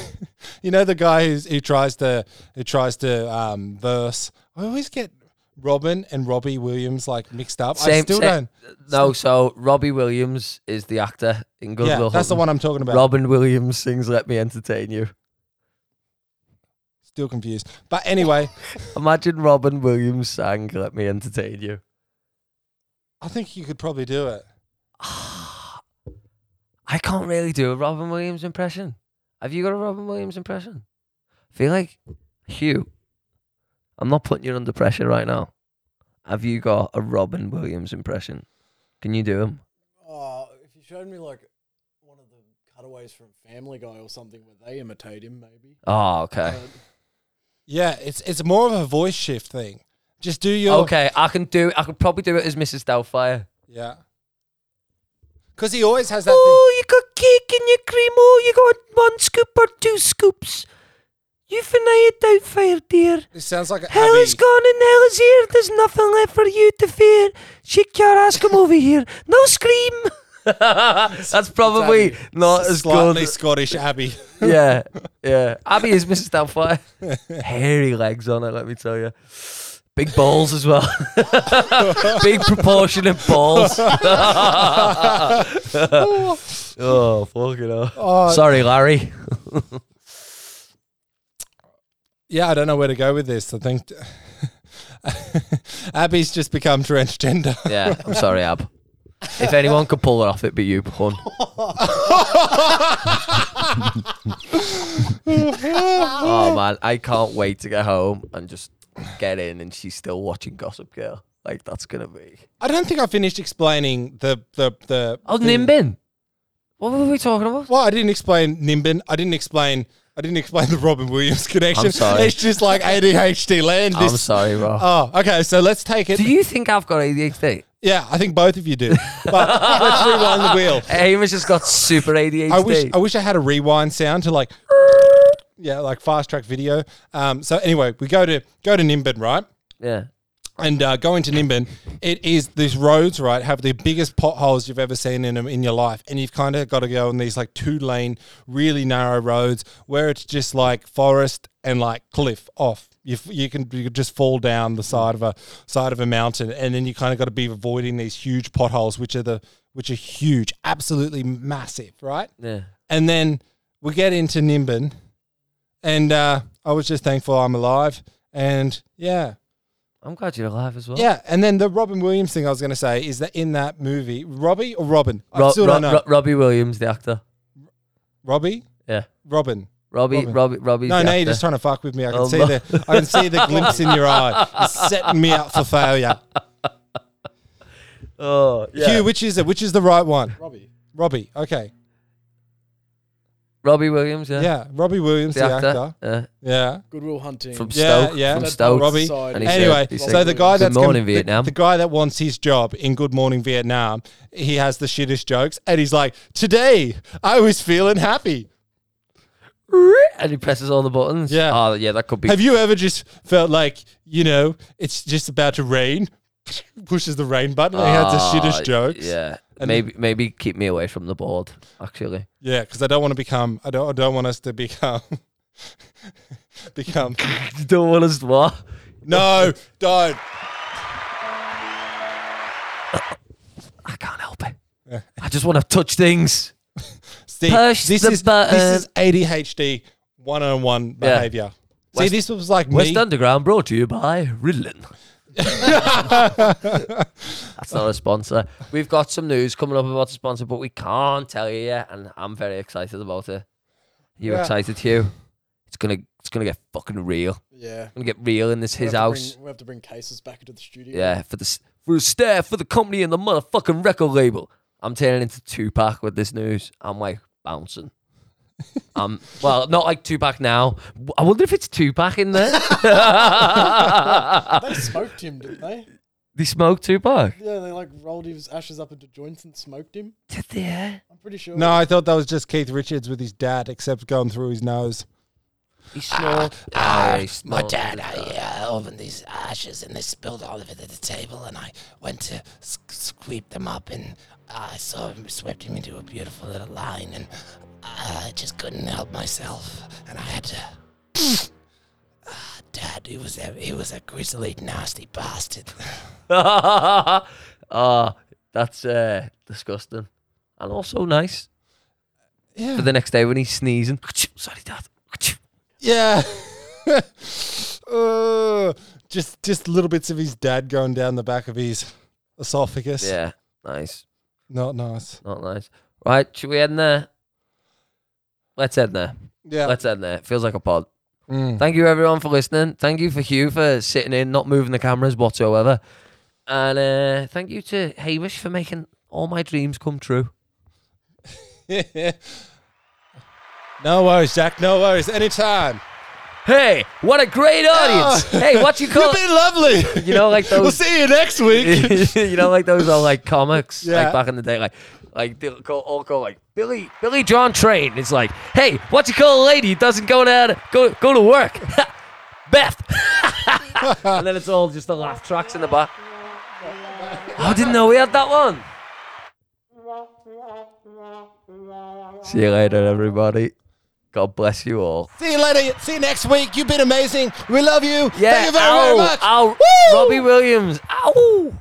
you know the guy who's, who tries to who tries to um, verse. I always get Robin and Robbie Williams like mixed up. I still don't. No, so Robbie Williams is the actor in Good Yeah, Will that's the Hunting. one I'm talking about. Robin Williams sings "Let Me Entertain You." Still confused. But anyway, Imagine Robin Williams sang "Let Me Entertain You." I think you could probably do it. I can't really do a Robin Williams impression. Have you got a Robin Williams impression? I feel like Hugh. I'm not putting you under pressure right now. Have you got a Robin Williams impression? Can you do him? Oh, if you showed me like one of the cutaways from Family Guy or something where they imitate him, maybe. Oh, okay. Uh, Yeah, it's it's more of a voice shift thing. Just do your Okay, I can do. I could probably do it as Mrs. Doubtfire. Yeah. Because he always has that Oh, you got cake in your cream. Oh, you got one scoop or two scoops. You finna it out fire, dear. thing. It sounds like Hell Abby. is gone and hell is here. There's nothing left for you to fear. Shake your ass, come over here. No scream. That's probably Abby. not as slightly good. Scottish Abby. yeah, yeah. Abby is Mrs. Doubtfire. Hairy legs on her, let me tell you. Big balls as well. Big proportionate balls. oh, fucking hell. Oh, Sorry, Larry. yeah, I don't know where to go with this. I think Abby's just become transgender. Yeah, I'm sorry, Ab. If anyone could pull it off, it'd be you, hun. oh man, I can't wait to get home and just get in, and she's still watching Gossip Girl. Like that's gonna be. I don't think I finished explaining the the the. Oh, thing. Nimbin. What were we talking about? Well, I didn't explain Nimbin. I didn't explain. I didn't explain the Robin Williams connection. I'm sorry. It's just like ADHD land. I'm sorry, bro. oh, okay. So let's take it. Do you think I've got ADHD? yeah, I think both of you do. But let's rewind the wheel. Hamish just got super ADHD. I wish I wish I had a rewind sound to like yeah, like fast track video. Um, so anyway, we go to go to Nimbin, right? yeah. And uh, go into Nimbin. It is these roads, right? Have the biggest potholes you've ever seen in them in your life, and you've kind of got to go on these like two lane, really narrow roads where it's just like forest and like cliff off. You, you can you could just fall down the side of a side of a mountain, and then you kind of got to be avoiding these huge potholes, which are the which are huge, absolutely massive, right? Yeah. And then we get into Nimbin, and uh, I was just thankful I'm alive. And yeah, I'm glad you're alive as well. yeah. And then the Robin Williams thing I was going to say is that in that movie, Robbie or Robin? I Ro- still Ro- don't know. Ro- Robbie Williams, the actor. Robbie? Yeah. Robin. Robbie, Robin. Robbie, Robbie's No, the no, actor. you're just trying to fuck with me. I can Oh, see the I can see the glimpse in your eye. You're setting me up for failure. Oh, yeah. Hugh, which is it? Which is the right one? Robbie. Robbie. Okay. Robbie Williams, yeah. Yeah. Robbie Williams, The, the, actor. actor. Yeah. Yeah. Goodwill Hunting. From Yeah, Stoke. yeah. From That's Stoke. Robbie. And he Anyway, he said- so the guy Good that's morning, the- Vietnam. The, guy that wants his job in Good Morning Vietnam, he has the shittest jokes, and he's like, "Today, I was feeling happy." And he presses all the buttons. Yeah. Oh, yeah, that could be. Have you ever just felt like you know it's just about to rain? Pushes the rain button. and he has the Ah, shittest jokes. Yeah. And- maybe maybe keep me away from the board, actually. Yeah, because I don't want to become. I don't. I don't want us to become. become. You don't want us to what? No, don't. I can't help it. I just want to touch things. See, Push this the is button. this is ADHD one-on-one Yeah. behavior. See, West- this was like West me. Underground brought to you by Ritalin. That's not a sponsor. We've got some news coming up about the sponsor, but we can't tell you yet, and I'm very excited about it. You Yeah. excited, Hugh? It's gonna it's gonna get fucking real. Yeah. gonna get real in this We his house. Bring, we have to bring cases back into the studio. Yeah, for the for the staff, for the company, and the motherfucking record label. I'm turning into Tupac with this news. I'm like bouncing. Um, well, not like Tupac now. I wonder if it's Tupac in there. They smoked him, didn't they? they smoked Tupac. Yeah, they like rolled his ashes up into joints and smoked him. Did they? I'm pretty sure. No, I thought that was just Keith Richards with his dad, except going through his nose. He snorted. Ah, Ah, he my dad, I uh, opened these ashes and they spilled all of it at the table, and I went to s- sweep them up, and uh, I saw him swept him into a beautiful little line, and uh, I just couldn't help myself, and I had to. Ah, Dad, he was a he was a grisly, nasty bastard. oh, that's uh, disgusting. And also nice Yeah. for the next day when he's sneezing. Sorry, Dad. Yeah. uh, just just little bits of his dad going down the back of his esophagus. Yeah, nice. Not nice. Not nice. Right, should we end there? Let's end there. Yeah. Let's end there. Feels like a pod. Mm. Thank you everyone for listening. Thank you for Hugh for sitting in, not moving the cameras whatsoever. And uh, thank you to Hamish for making all my dreams come true. no worries, Jack. No worries. Anytime. Hey, what a great audience! hey, what you call You've been lovely. You know, like those. we'll see you next week. you know, like those old like comics, Yeah. like back in the day, like like they'll go all go like Billy Billy John Train. It's like, hey, what you call a lady who doesn't go to go go to work? Beth. and then it's all just the laugh tracks in the back. Oh, I didn't know we had that one. See you later, everybody. God bless you all. see you later. See you next week. You've been amazing. We love you. Yeah, Thank you very, ow, very much. ow! Robbie Williams. Ow.